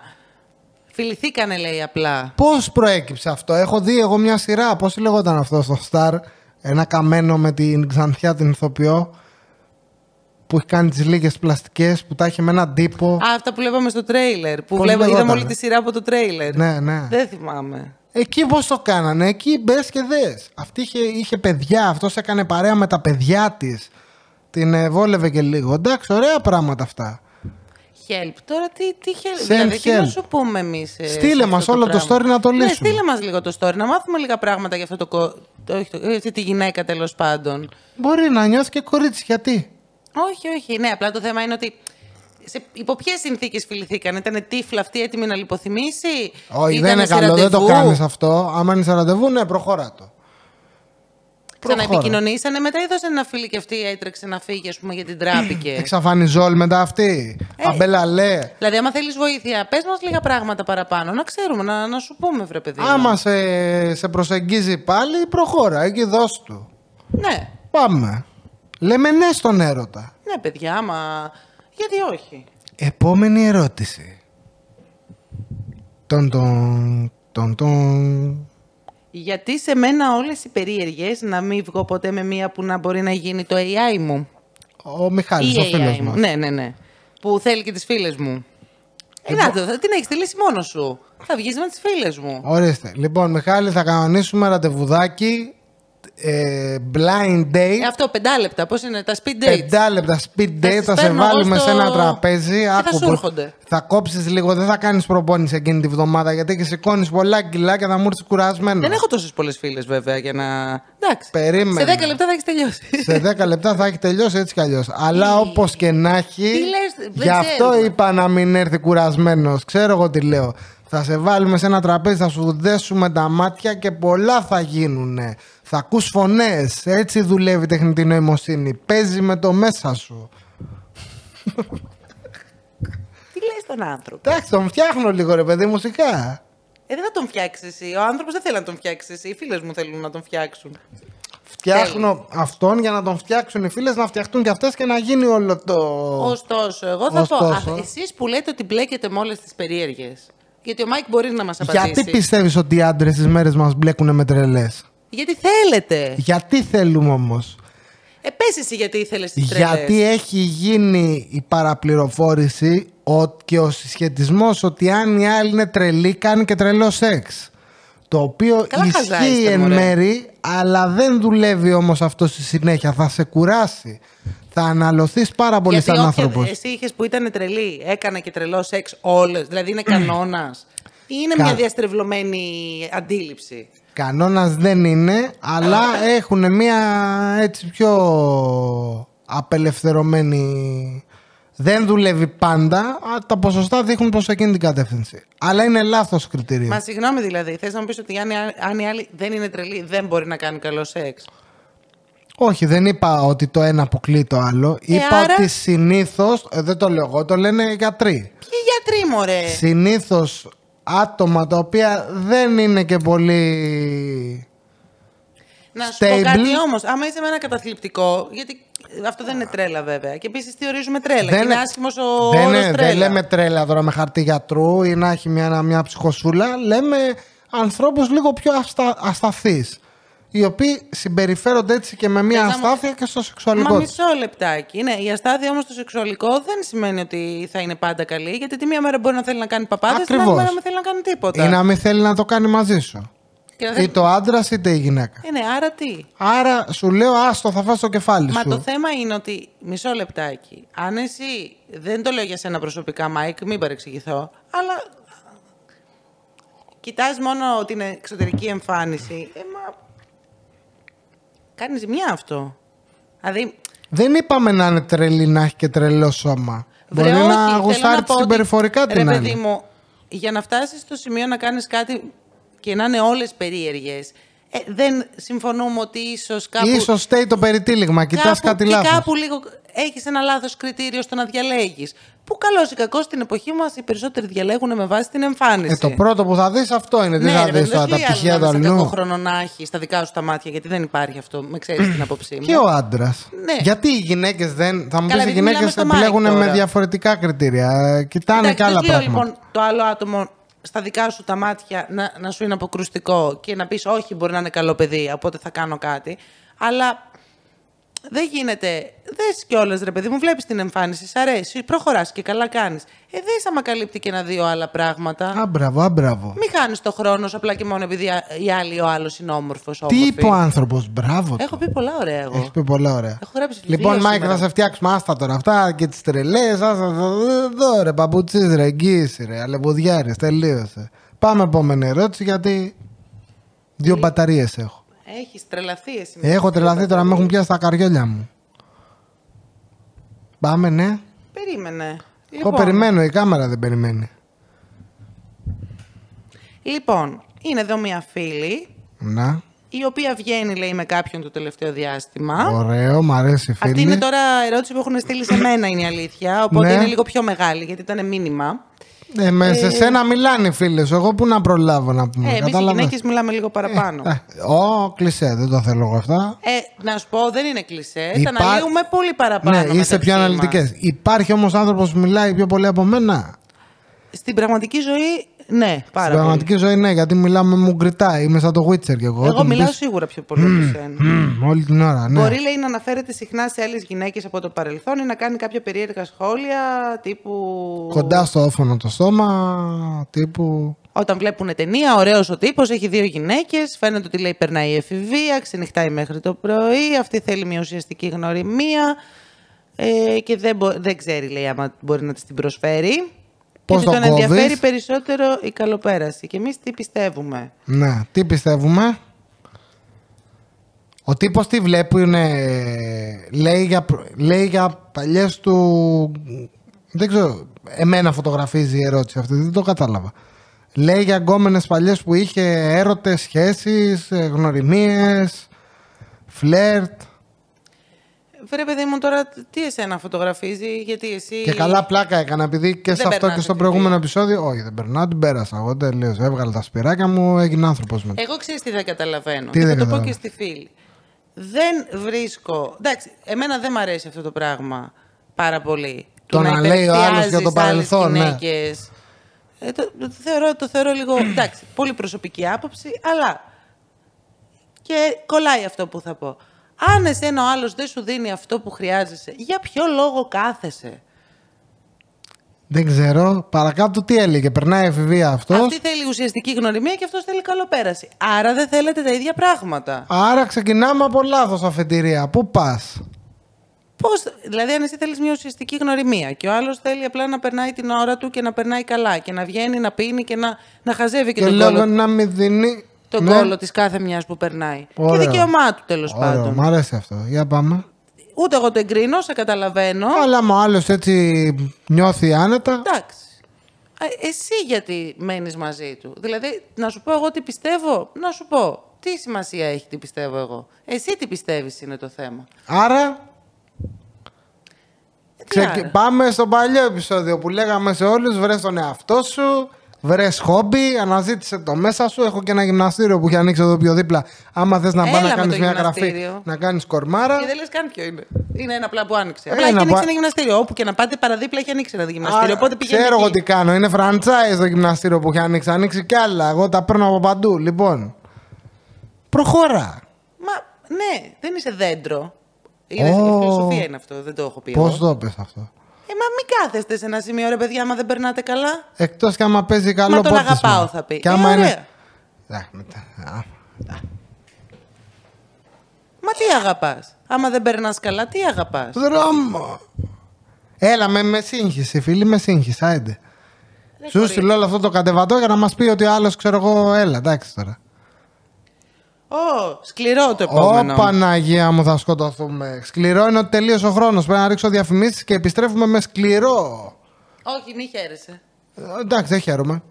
Φιληθήκανε, λέει απλά. Πώς προέκυψε αυτό, Έχω δει εγώ μια σειρά. Πώς λεγόταν αυτό στο Star, ένα καμένο με την Ξανθιά την ηθοποιό που έχει κάνει τις λίγες πλαστικές, που τα έχει με έναν τύπο. Α, αυτά που βλέπαμε στο τρέιλερ. Που Πώς βλέπαμε, είδαμε λεγότανε; όλη τη σειρά από το τρέιλερ. Ναι, ναι. Δεν θυμάμαι. Εκεί πώς το κάνανε, εκεί μπες και δες. Αυτή είχε, είχε παιδιά, αυτός έκανε παρέα με τα παιδιά της. Την ε, βόλευε και λίγο. Εντάξει, ωραία πράγματα αυτά. Help. Τώρα τι, τι help; Send δηλαδή, τι να help. σου πούμε εμείς. Στείλε μας όλο το story να το Ναι, λύσουμε. στείλε μας λίγο το story, να μάθουμε λίγα πράγματα για αυτό το, κο- το, όχι, το- ε, αυτή τη γυναίκα τέλος πάντων. Μπορεί να νιώθει και κορίτσι, γιατί; Όχι, όχι. Ναι, απλά το θέμα είναι ότι. Σε, υπό ποιες συνθήκες φιληθήκαν, ήταν τύφλα αυτή έτοιμη να λιποθυμήσει; Όχι, Ήτανε δεν είναι σε καλό, δεν το ραντεβού, κάνεις αυτό. Άμα είναι σε ραντεβού, ναι, προχώρα το. Προχώρα. Ξαναεπικοινωνήσανε μετά ή δώσε ένα φίλο και αυτή έτρεξε να φύγει, ας πούμε, γιατί τράπηκε. Εξαφανιζόλ μετά αυτή. Ε. Αμπέλα λέ. δηλαδή, άμα θέλεις βοήθεια, πες μας λίγα πράγματα παραπάνω, να ξέρουμε, να, να σου πούμε, βρε παιδί. μου. Άμα σε, σε προσεγγίζει πάλι, προχώρα. Εκεί δώσ' του. Ναι, Πάμε. Λέμε ναι στον έρωτα. ναι, παιδιά, άμα. Γιατί όχι; Επόμενη ερώτηση. Τον τον τον τον. Γιατί σε μένα όλες οι περίεργες να μην βγω ποτέ με μία που να μπορεί να γίνει το AI μου; Ο Μιχάλης, Ή ο φίλος AI μου. μας. Ναι, ναι, ναι. Που θέλει και τις φίλες μου. Ε, να το, θα την έχεις τη λύση μόνος σου. Θα βγεις με τις φίλες μου. Ορίστε. Λοιπόν, Μιχάλη, θα κανονίσουμε ραντεβουδάκι. Ε, blind date. Ε, αυτό, πεντάλεπτα, πώς είναι, τα speed dates. Πεντά λεπτά speed Θα date, τις θα σε παίρνω εγώ βάλουμε στο- σε ένα τραπέζι. Και θα Άκου σου που- έρχονται. Θα κόψεις λίγο, δεν θα κάνεις προπόνηση εκείνη τη βδομάδα γιατί και σηκώνεις πολλά κιλά και θα μου έρθεις κουρασμένος. Δεν έχω τόσες πολλές φίλες βέβαια για να... Εντάξει. Περίμενε. Σε 10 λεπτά θα έχεις τελειώσει. Σε 10 λεπτά θα έχει τελειώσει έτσι κι αλλιώς. Αλλά όπως και να έχει. Τι λες, δεν Γι' αυτό ξέρουμε. είπα να μην έρθει κουρασμένος. Ξέρω εγώ τι λέω. Θα σε βάλουμε σε ένα τραπέζι, θα σου δέσουμε τα μάτια και πολλά θα γίνουν. Θα ακούς φωνές. Έτσι δουλεύει η τεχνητή νοημοσύνη. Παίζει με το μέσα σου. Τι λες τον άνθρωπο; Εντάξει, τον φτιάχνω λίγο ρε παιδί μουσικά. Ε, δεν θα τον φτιάξεις εσύ. Ο άνθρωπος δεν θέλει να τον φτιάξεις εσύ. Οι φίλες μου θέλουν να τον φτιάξουν. Φτιάχνω αυτόν για να τον φτιάξουν οι φίλες, να φτιαχτούν και αυτές και να γίνει όλο το... Ωστόσο, εγώ θα Ωστόσο. πω. Εσείς που λέτε ότι μπλέκετε με όλες τις περίεργες. Γιατί ο Μάικ μπορεί να μας απαντήσει. Γιατί πιστεύεις ότι οι άντρες τις μέρες μας μπλέκουν με τρελές; Γιατί θέλετε. Γιατί θέλουμε όμως; Ε, πες εσύ γιατί ήθελες τις τρελές. Γιατί έχει γίνει η παραπληροφόρηση ο- και ο συσχετισμός ότι αν η άλλη είναι τρελή κάνει και τρελό σεξ. Το οποίο Καλά χαζά ισχύει είστε, εν μωρέ. μέρη, αλλά δεν δουλεύει όμως αυτό στη συνέχεια. Θα σε κουράσει. Θα αναλωθείς πάρα πολύ Γιατί σαν όποια- άνθρωπος. Εσύ είχες που ήταν τρελή, έκανε και τρελό σεξ όλες. Δηλαδή είναι κανόνας. ή είναι Κα- μια διαστρεβλωμένη αντίληψη; Κανόνας δεν είναι, αλλά έχουν μια έτσι πιο απελευθερωμένη... Δεν δουλεύει πάντα, αλλά τα ποσοστά δείχνουν προς εκείνη την κατεύθυνση. Αλλά είναι λάθος κριτήριο. Μα συγγνώμη δηλαδή, θες να μου πεις ότι αν, η- αν η άλλη δεν είναι τρελή, δεν μπορεί να κάνει καλό σεξ; Όχι, δεν είπα ότι το ένα αποκλεί το άλλο. είπα άρα; ότι συνήθως, ε, δεν το λέω εγώ, το λένε οι γιατροί. Ποιοι γιατροί, μωρέ; Συνήθως άτομα τα οποία δεν είναι και πολύ... Να σου πω stable. κάτι όμως. Άμα είσαι με ένα καταθλιπτικό. Γιατί αυτό δεν είναι τρέλα βέβαια. Και επίσης τι ορίζουμε τρέλα; Δεν και είναι είναι- άσχημος ο δεν, όρος είναι- τρέλα. δεν λέμε τρέλα τώρα με χαρτί γιατρού ή να έχει μια, μια ψυχοσούλα. Λέμε ανθρώπους λίγο πιο αστα, ασταθείς. Οι οποίοι συμπεριφέρονται έτσι και με μια Θες να μου- αστάθεια και στο Μα σεξουαλικό τους. μισό λεπτάκι. Ναι, η αστάθεια όμως στο σεξουαλικό δεν σημαίνει ότι θα είναι πάντα καλή. Γιατί τη μία μέρα μπορεί να θέλει να κάνει παπάδες, την άλλη Ακριβώς. μέρα να μην θέλει να κάνει τίποτα. Ή να μην θέλει να το κάνει μαζί σου. Και να θέλει- Είτε ο άντρας είτε η γυναίκα. Ε, ναι, άρα τι; Άρα σου λέω, άστο, θα φας το κεφάλι Μα σου. το θέμα είναι ότι. Μισό λεπτάκι. Αν εσύ. Δεν το λέω για σένα προσωπικά, Μάικ, μην παρεξηγηθώ. Αλλά. κοιτάς μόνο την εξωτερική εμφάνιση, ε, μα... Κάνεις ζημιά αυτό. Δηλαδή, Δεν είπαμε να είναι τρελή να έχει και τρελό σώμα. βρε, Μπορεί όχι, να θέλω γουστάρει πω ότι, συμπεριφορικά ρε την παιδί άλλη. μου, για να φτάσεις στο σημείο να κάνεις κάτι και να είναι όλες περίεργες, ε, δεν συμφωνούμε ότι ίσως κάπου... Ίσως φταίει το περιτύλιγμα, κοιτάς κάπου, κάτι και λάθος. κάπου λίγο έχεις ένα λάθος κριτήριο στο να διαλέγεις. Που καλώς ή κακώς στην εποχή μας οι περισσότεροι διαλέγουν με βάση την εμφάνιση. Ε, το πρώτο που θα δεις αυτό είναι. Τι Ναι, θα ρε, δεις παιδί, τώρα, δεν τα σου λέει πτυχία άλλο του να είσαι αλλού. χρόνο να έχεις στα δικά σου τα μάτια, γιατί δεν υπάρχει αυτό. Με ξέρεις την άποψή μου. Και ο άντρας. Ναι. Γιατί οι γυναίκες δεν. Θα μου πεις Καλά, οι επειδή μιλάμε γυναίκες στο Mike επιλέγουν με τώρα. διαφορετικά κριτήρια. Ε, Κοιτάνε Εντάξει, και άλλα δεν λέω, πράγματα. λοιπόν το άλλο άτομο στα δικά σου τα μάτια να, να σου είναι αποκρουστικό και να πεις όχι μπορεί να είναι καλό παιδί, οπότε θα κάνω κάτι. Αλλά δεν γίνεται. Δες κιόλας ρε παιδί μου, βλέπεις την εμφάνιση, σ' αρέσει, προχωράς και καλά κάνεις. Ε, δες άμα καλύπτει και ένα-δύο άλλα πράγματα. Α, μπράβο, α, μπράβο. Μην χάνεις το χρόνο σου απλά και μόνο επειδή η άλλη ή ο άλλος είναι όμορφος, Τι όμορφη. είπε ο άνθρωπος, μπράβο. του. Έχω πει πολλά ωραία εγώ. Έχεις πει πολλά ωραία. Έχω γράψει βιβλίο Λοιπόν, Μάικ, σήμερα. θα σε φτιάξουμε άστα τώρα αυτά και τις τρελές. Εδώ ρε, παπουτσί, ρε, εγγύηση, ρε, αλεβουδιάρη, τελείωσε. Πάμε επόμενη ερώτηση γιατί δύο μπαταρίες έχω. Έχεις τρελαθεί εσύ. Έχω τρελαθεί τώρα, με έχουν πιάσει τα καριόλια μου. Πάμε, ναι. Περίμενε. Εγώ περιμένω, η κάμερα δεν περιμένει. Λοιπόν, είναι εδώ μια φίλη, Να. η οποία βγαίνει, λέει, με κάποιον το τελευταίο διάστημα. Ωραίο, μ' αρέσει η φίλη. Αυτή είναι τώρα ερώτηση που έχουν στείλει σε μένα, είναι η αλήθεια. Οπότε Ναι. είναι λίγο πιο μεγάλη, γιατί ήταν μήνυμα. Ε, με σε σένα μιλάνε οι φίλες σου. Εγώ πού να προλάβω να πούμε. Ε, Εμείς οι κατάλαβες; γυναίκες μιλάμε λίγο παραπάνω. Ε, Ω, κλεισέ, δεν το θέλω εγώ αυτά. Ε, να σου πω, δεν είναι κλεισέ. Τα Υπά- αναλύουμε πολύ παραπάνω. Ναι, είστε πιο μεταξύ μας. αναλυτικές. Υπάρχει όμως άνθρωπος που μιλάει πιο πολύ από μένα; Στην πραγματική ζωή, ναι, πάρα Στην πραγματική ζωή ναι, γιατί μιλάμε μου γκριτά. Είμαι σαν το Witcher και εγώ. πολύ. Εγώ Όταν μιλάω πεις, σίγουρα πιο πολύ από σένα. «Μμμ», όλη την ώρα, ναι. Μπορεί λέει να αναφέρεται συχνά σε άλλες γυναίκες από το παρελθόν ή να κάνει κάποια περίεργα σχόλια τύπου. Κοντά στο όφωνο το στόμα, τύπου. Όταν βλέπουν ταινία, ωραίος ο τύπος, έχει δύο γυναίκες. Φαίνεται ότι λέει περνάει η εφηβεία, ξενυχτάει μέχρι το πρωί. Αυτή θέλει μια ουσιαστική γνωριμία. Ε, και δεν, μπο- δεν ξέρει, λέει, άμα μπορεί να της την προσφέρει. Πώς και το ότι τον κόβεις; ενδιαφέρει περισσότερο η καλοπέραση. Και εμείς τι πιστεύουμε; Ναι, τι πιστεύουμε; Ο τύπος τι βλέπει είναι... Λέει για, προ- λέει για παλιές του... Δεν ξέρω, εμένα φωτογραφίζει η ερώτηση αυτή, δεν το κατάλαβα. Λέει για γκόμενες παλιές που είχε έρωτες, σχέσεις, ε, γνωριμίες, φλερτ. Βρε, παιδί μου, τώρα τι εσένα φωτογραφίζει, γιατί εσύ. Και καλά πλάκα έκανα, επειδή και Δεν σε αυτό περνάς και στο εφηβεία. προηγούμενο επεισόδιο. Όχι, δεν περνάω, την πέρασα. Εγώ τελείως. Έβγαλα τα σπυράκια μου, έγινε άνθρωπος μετά. Εγώ ξέρεις τι δεν καταλαβαίνω. Τι και δεν θα το πω καταλαβαίνω. και στη φίλη. Δεν βρίσκω. Εντάξει, εμένα δεν μου αρέσει αυτό το πράγμα πάρα πολύ. Το Του να λέει ο άλλος για το υπερθιάζεις άλλες παρελθόν, ναι. γυναίκες. Ε, το, το, θεωρώ, το θεωρώ λίγο. εντάξει, πολύ προσωπική άποψη, αλλά. Και κολλάει αυτό που θα πω. Αν εσένα ο άλλος δεν σου δίνει αυτό που χρειάζεσαι, για ποιο λόγο κάθεσαι; Δεν ξέρω. Παρακάτω τι έλεγε. Περνάει εφηβεία αυτός. Αυτή θέλει ουσιαστική γνωριμία και αυτός θέλει καλοπέραση. Άρα δεν θέλετε τα ίδια πράγματα. Άρα ξεκινάμε από λάθος αφετηρία. Πού πας; Πώς, δηλαδή, αν εσύ θέλεις μια ουσιαστική γνωριμία και ο άλλος θέλει απλά να περνάει την ώρα του και να περνάει καλά και να βγαίνει, να πίνει και να, να χαζεύει και, Και τον λέω κόλλο, να μην δίνει. Τον Ναι. κόλλο της κάθε μιας που περνάει. Ωραίο. Και δικαίωμά του τέλος Ωραίο, πάντων. Μ' αρέσει αυτό. Για πάμε. Ούτε εγώ το εγκρίνω, σε καταλαβαίνω. Αλλά άμα ο άλλος έτσι νιώθει άνετα. Εντάξει. Ε, Εσύ γιατί μένεις μαζί του; Δηλαδή, να σου πω εγώ τι πιστεύω, να σου πω. Τι σημασία έχει τι πιστεύω εγώ; Εσύ τι πιστεύεις είναι το θέμα; Άρα. Ε, τι Ξεκι... άρα; Πάμε στο παλιό επεισόδιο που λέγαμε σε όλους βρες τον εαυτό σου, βρες χόμπι, αναζήτησε το μέσα σου. Έχω και ένα γυμναστήριο που έχει ανοίξει εδώ πιο δίπλα. Άμα θες να Έλα πάει να με κάνεις το μια γυμναστήριο. γραφή, να κάνεις κορμάρα. Και δεν λες καν ποιο είναι. Είναι ένα απλά που άνοιξε. Ένα Απλά έχει ανοίξει που- ένα γυμναστήριο. Όπου και να πάτε παραδίπλα έχει ανοίξει ένα γυμναστήριο. Άρα, Οπότε πηγαίνετε ξέρω εγώ εκεί. τι κάνω. Είναι franchise το γυμναστήριο που έχει ανοίξει. Θα ανοίξει κι άλλα. Εγώ τα παίρνω από παντού. Λοιπόν. Προχώρα. Μα ναι, δεν είσαι δέντρο. Η Ω. φιλοσοφία είναι αυτό, δεν το έχω πει. Πώς εγώ. το πες αυτό; Ε, μα μην κάθεστε σε ένα σημείο, ρε παιδιά, άμα δεν περνάτε καλά. Εκτός κι άμα παίζει καλό Μα τον πότισμα. αγαπάω, θα πει. Κι Ε, άμα ωραία. είναι. Α, μετά. Α, Μα τι αγαπάς. Άμα δεν περνάς καλά, τι αγαπάς. Δρόμο. Έλα, με, με σύγχυση, φίλοι, με σύγχυση. Άιντε. Σου στείλω όλο αυτό το κατεβατό για να μας πει ότι ο άλλος ξέρω εγώ, έλα, εντάξει τώρα. Ω, σκληρό το επόμενο. Ω Παναγία μου, θα σκοτωθούμε. Σκληρό είναι ότι τελείωσε ο χρόνος. Πρέπει να ρίξω διαφημίσεις και επιστρέφουμε με σκληρό. Όχι, μη χαίρεσαι. Ε, εντάξει, δεν χαίρομαι.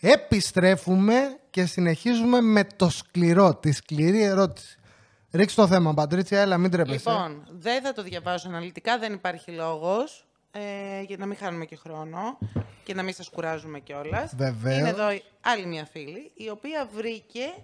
Επιστρέφουμε και συνεχίζουμε με το σκληρό, τη σκληρή ερώτηση. Ρίξτε το θέμα, Πατρίτσια, έλα, μην τρέπεσαι. Λοιπόν, δεν θα το διαβάσω αναλυτικά, δεν υπάρχει λόγος. Ε, για να μην χάνουμε και χρόνο και να μην σας κουράζουμε κιόλας. Βεβαίως. Είναι εδώ άλλη μια φίλη, η οποία βρήκε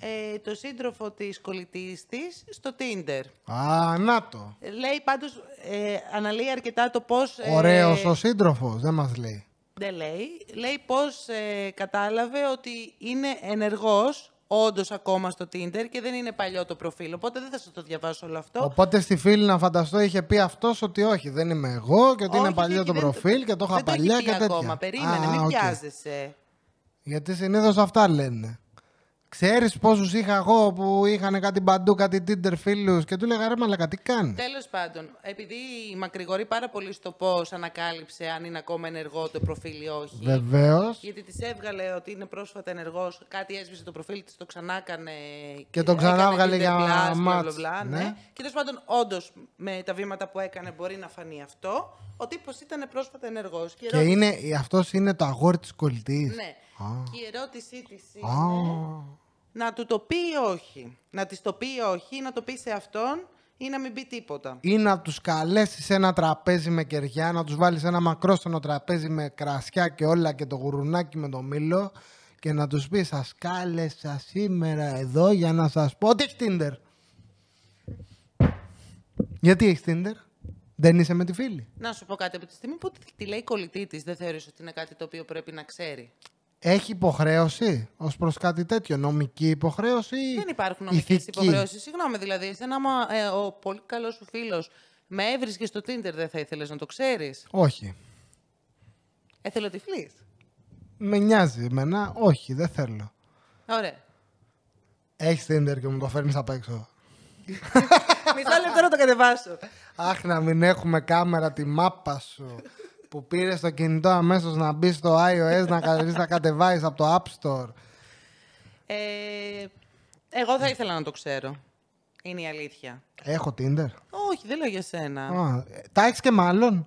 ε, το σύντροφο της κολλητής της στο Tinder. Α, να το. Λέει πάντως, ε, αναλύει αρκετά το πώς... ε, Ωραίος ο σύντροφος, δεν μας λέει. Δεν λέει. Λέει πώς ε, κατάλαβε ότι είναι ενεργός όντως ακόμα στο Tinder και δεν είναι παλιό το προφίλ. Οπότε δεν θα σας το διαβάσω όλο αυτό. Οπότε στη φίλη να φανταστώ είχε πει αυτός ότι όχι, δεν είμαι εγώ και ότι είναι Όχι, παλιό όχι, το δεν- προφίλ και το είχα δεν το έχει παλιά πει και τέτοια. ακόμα. Περίμενε, Α, μην οκ. πιάζεσαι. Γιατί συνήθως αυτά λένε. Ξέρεις πόσους είχα εγώ που είχαν κάτι παντού, κάτι Tinder φίλους και του έλεγα ρε μαλακα τι κάνει; Τέλος πάντων, επειδή μακρηγορεί πάρα πολύ στο πώς ανακάλυψε αν είναι ακόμα ενεργό το προφίλ ή όχι. Βεβαίως. Γιατί της έβγαλε ότι είναι πρόσφατα ενεργός, κάτι έσβησε το προφίλ της, το ξανά έκανε. Και τον ξανά έκανε έβγαλε Tinder για Plus, μπλα, match, μπλα, μπλα, ναι. ναι. Και τέλος πάντων, όντως με τα βήματα που έκανε μπορεί να φανεί αυτό. Ο τύπος ήταν πρόσφατα ενεργός. Και, η Και ερώτηση- είναι, αυτός είναι το αγόρι της κολλητής. Ναι. Α. Και η ερώτησή της Α, είναι να του το πει ή όχι. Να της το πει ή όχι, ή να το πει σε αυτόν ή να μην πει τίποτα. ή να τους καλέσεις σε ένα τραπέζι με κεριά, να τους βάλεις ένα μακρόστενο τραπέζι με κρασιά και όλα και το γουρουνάκι με το μήλο και να τους πεις σας κάλεσα σήμερα εδώ για να σας πω ότι έχεις Tinder; Γιατί έχεις Tinder? Δεν είσαι με τη φίλη. Να σου πω κάτι από τη στιγμή που τη- τη λέει η κολλητή της, δεν θεωρείς ότι είναι κάτι το οποίο πρέπει να ξέρει; Έχει υποχρέωση ως προς κάτι τέτοιο, νομική υποχρέωση ή Δεν υπάρχουν νομικές ηθική; υποχρεώσεις. Συγγνώμη, δηλαδή, εσένα, άμα ε, ο πολύ καλός σου φίλος με έβρισκες στο Tinder, δεν θα ήθελες να το ξέρεις; Όχι. Έθελε τυφλής; Με νοιάζει εμένα, όχι, δεν θέλω. Ωραία. Έχεις Tinder και μου το φέρνεις απ' έξω. Μισό λεπτό να το κατεβάσω. Αχ, να μην έχουμε κάμερα τη μάπα σου που πήρες το κινητό αμέσως να μπεις στο iOS να κατεβείς να κατεβάσεις από το App Store. Ε, εγώ θα ήθελα να το ξέρω. Είναι η αλήθεια. Έχω Tinder. Όχι, δεν λέω για σένα. Α, ε, τα έχεις και μάλλον;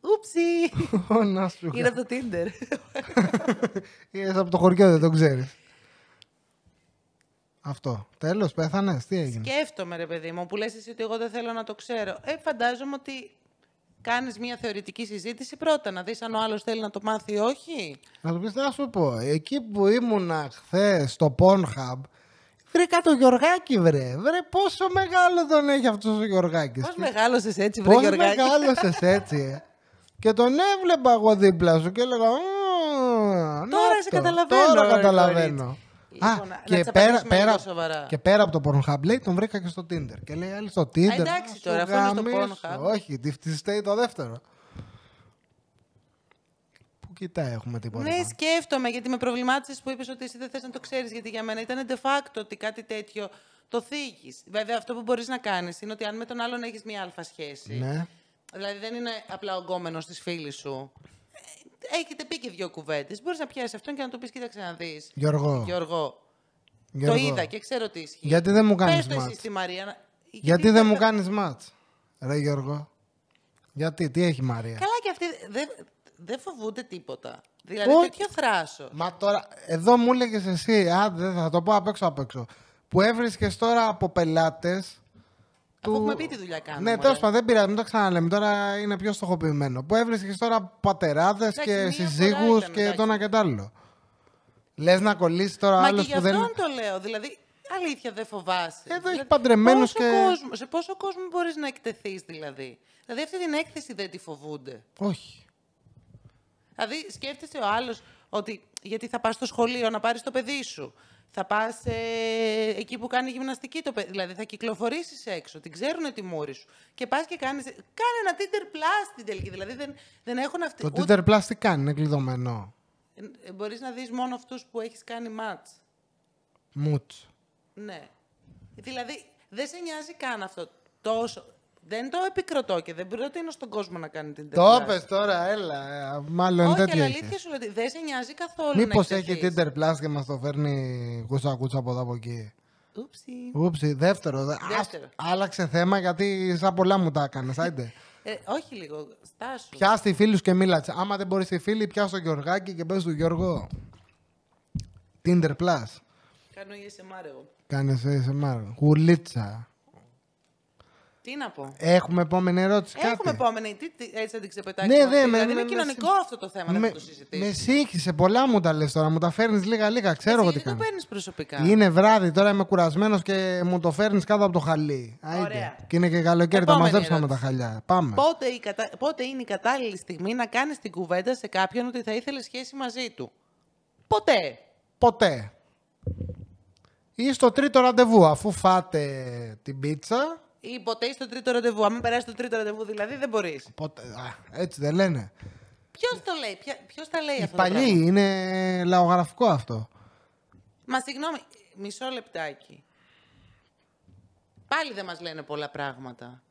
Ούψι! Ω, να σου Είναι από το Tinder. Είσαι από το χωριό, δεν το ξέρεις. Αυτό. Τέλος, πέθανες. Τι έγινε; Σκέφτομαι, ρε παιδί μου, που λες εσύ ότι εγώ δεν θέλω να το ξέρω. Ε, φαντάζομαι ότι κάνεις μια θεωρητική συζήτηση πρώτα, να δεις αν ο άλλος θέλει να το μάθει ή όχι; Να του πεις, να σου πω, εκεί που ήμουνα χθες στο Pornhub, βρήκα το Γιωργάκη, βρε. Βρε, πόσο μεγάλο τον έχει αυτός ο Γιωργάκης. Πώς Και- μεγάλωσες έτσι, βρε Πώς Γιωργάκη; μεγάλωσες έτσι, ε. Και τον έβλεπα εγώ δίπλα σου και έλεγα «Α, να Τώρα σε το, καταλαβαίνω, Τώρα ρε, καταλαβαίνω. Κορίτσι. Α, Λοιπόν, να- και, να της πέρα, απαντήσουμε πέρα, λίγο σοβαρά. και πέρα από το Pornhub λέει τον βρήκα και στο Tinder. Και λέει άλλη στο Tinder. εντάξει «Α, σου τώρα, αφού είναι στο γαμίσω». Pornhub. Όχι, τη φτιστέει το δεύτερο. Πού κοιτάει έχουμε τίποτα. Ναι, πάνω. σκέφτομαι, γιατί με προβλημάτισες που είπες ότι εσύ δεν θες να το ξέρεις, γιατί για μένα ήταν de facto ότι κάτι τέτοιο το θίγεις. Βέβαια, αυτό που μπορείς να κάνεις είναι ότι αν με τον άλλον έχεις μία αλφα σχέση. Ναι. Δηλαδή δεν είναι απλά ο γκόμενο της φίλης σου. Ε, Έχετε πει και δύο κουβέντες. Μπορείς να πιάσεις αυτόν και να του πεις: Κοίταξε να δεις. Γιώργο, Γιώργο, Γιώργο, το είδα και ξέρω τι ισχύει. γιατί δεν μου κάνεις Πες το εσύ μάτς. στη Μαρία. να- Γιατί δεν μου κάνεις μάτς. Ρε Γιώργο. Γιατί, τι έχει η Μαρία; Καλά και αυτοί δεν δεν φοβούνται τίποτα. Δηλαδή Όχι. τέτοιο θράσο. Μα τώρα, εδώ μου έλεγες εσύ, α, δεν θα το πω απ' έξω απ' έξω. Που έβρισκες τώρα από πελάτες. Αφού έχουμε πει τι δουλειά κάνουμε. Ναι, μωρέ. τέλος πάντων, δεν πειράζει, μην το ξαναλέμε. Τώρα είναι πιο στοχοποιημένο. Που έβρισκες τώρα πατεράδες Εντάξει, και μία συζύγους φορά ήταν, και εντάξει. το ένα και το άλλο. Λες να κολλήσεις τώρα Μα και άλλο γι' που δεν. αυτόν το λέω. Δηλαδή, αλήθεια δεν φοβάσαι. Εδώ δηλαδή, έχει παντρεμένους πόσο και- Κόσμο, σε πόσο κόσμο μπορείς να εκτεθείς δηλαδή; Δηλαδή αυτή την έκθεση δεν τη φοβούνται. Όχι. Δηλαδή σκέφτεσαι ο άλλος ότι γιατί θα πας στο σχολείο να πάρεις το παιδί σου; Θα πας ε, εκεί που κάνει γυμναστική το παιδί. Δηλαδή θα κυκλοφορήσεις έξω. Την ξέρουν τη μούρη σου. Και πας και κάνεις... Κάνε ένα Tinder Plus στην τελική. Δηλαδή δεν, δεν έχουν αυτή... Το Tinder Plus τι κάνει, είναι κλειδωμένο; Ε, Μπορείς να δεις μόνο αυτούς που έχεις κάνει match. Μουτς. Ναι. Δηλαδή, δεν σε νοιάζει καν αυτό τόσο. Δεν το επικροτώ και δεν προτείνω στον κόσμο να κάνει την Το Tinder Plus. πες τώρα, έλα. ε, Μάλλον Όχι, τέτοιο αλλά είχε. αλήθεια σου λέω ότι δεν σε νοιάζει καθόλου. Μήπως να έχει εκτεθείς. Tinder Plus και μας το φέρνει κούτσα κούτσα από εδώ από εκεί. Ούψι. Ούψη, δεύτερο. δε- Δεύτερο. Ας- άλλαξε θέμα γιατί σαν πολλά μου τα έκανες. Άιντε. Ε, όχι λίγο, στάσου. Πιάσ' τη φίλους και μίλατσε. Άμα δεν μπορείς τη φίλη, πιάσ' το Γιωργάκι και πες του Γιώργο. Tinder Plus. Κάνω ASMR εγώ. Κάνεις ASMR. Γουλίτσα. Τι να πω; Έχουμε επόμενη ερώτηση. Έχουμε κάτι; επόμενη. Τι, τι, έτσι θα την ξεπετάξουμε. Ναι, αυτή. ναι, με- δηλαδή με- είναι με- κοινωνικό με- αυτό το θέμα, δεν Με, θα το συζητήσουμε. με σύγχυσε, πολλά μου τα λες τώρα. Μου τα φέρνεις λίγα-λίγα. Ξέρω εγώ τι Γιατί το κάνω. παίρνεις προσωπικά. Είναι βράδυ, τώρα είμαι κουρασμένος και μου το φέρνεις κάτω από το χαλί. Άιντε. Ωραία. Και είναι και καλοκαίρι, τα Επόμενη μαζέψαμε τα ερώτηση. χαλιά. Πάμε. Πότε, η κατα... Πότε είναι η κατάλληλη στιγμή να κάνεις την κουβέντα σε κάποιον ότι θα ήθελε σχέση μαζί του; Ποτέ. Ποτέ. Ή στο τρίτο ραντεβού, αφού φάτε την πίτσα. Ή ποτέ ή στο τρίτο ραντεβού. Αν μην περάσει το τρίτο ραντεβού, δηλαδή δεν μπορείς. Ποτέ. Α, έτσι δεν λένε. Ποιος το λέει, ποιος τα λέει Οι αυτό. το παλιοί πράγμα; είναι λαογραφικό αυτό. Μα συγγνώμη, μισό λεπτάκι. Πάλι δεν μας λένε πολλά πράγματα.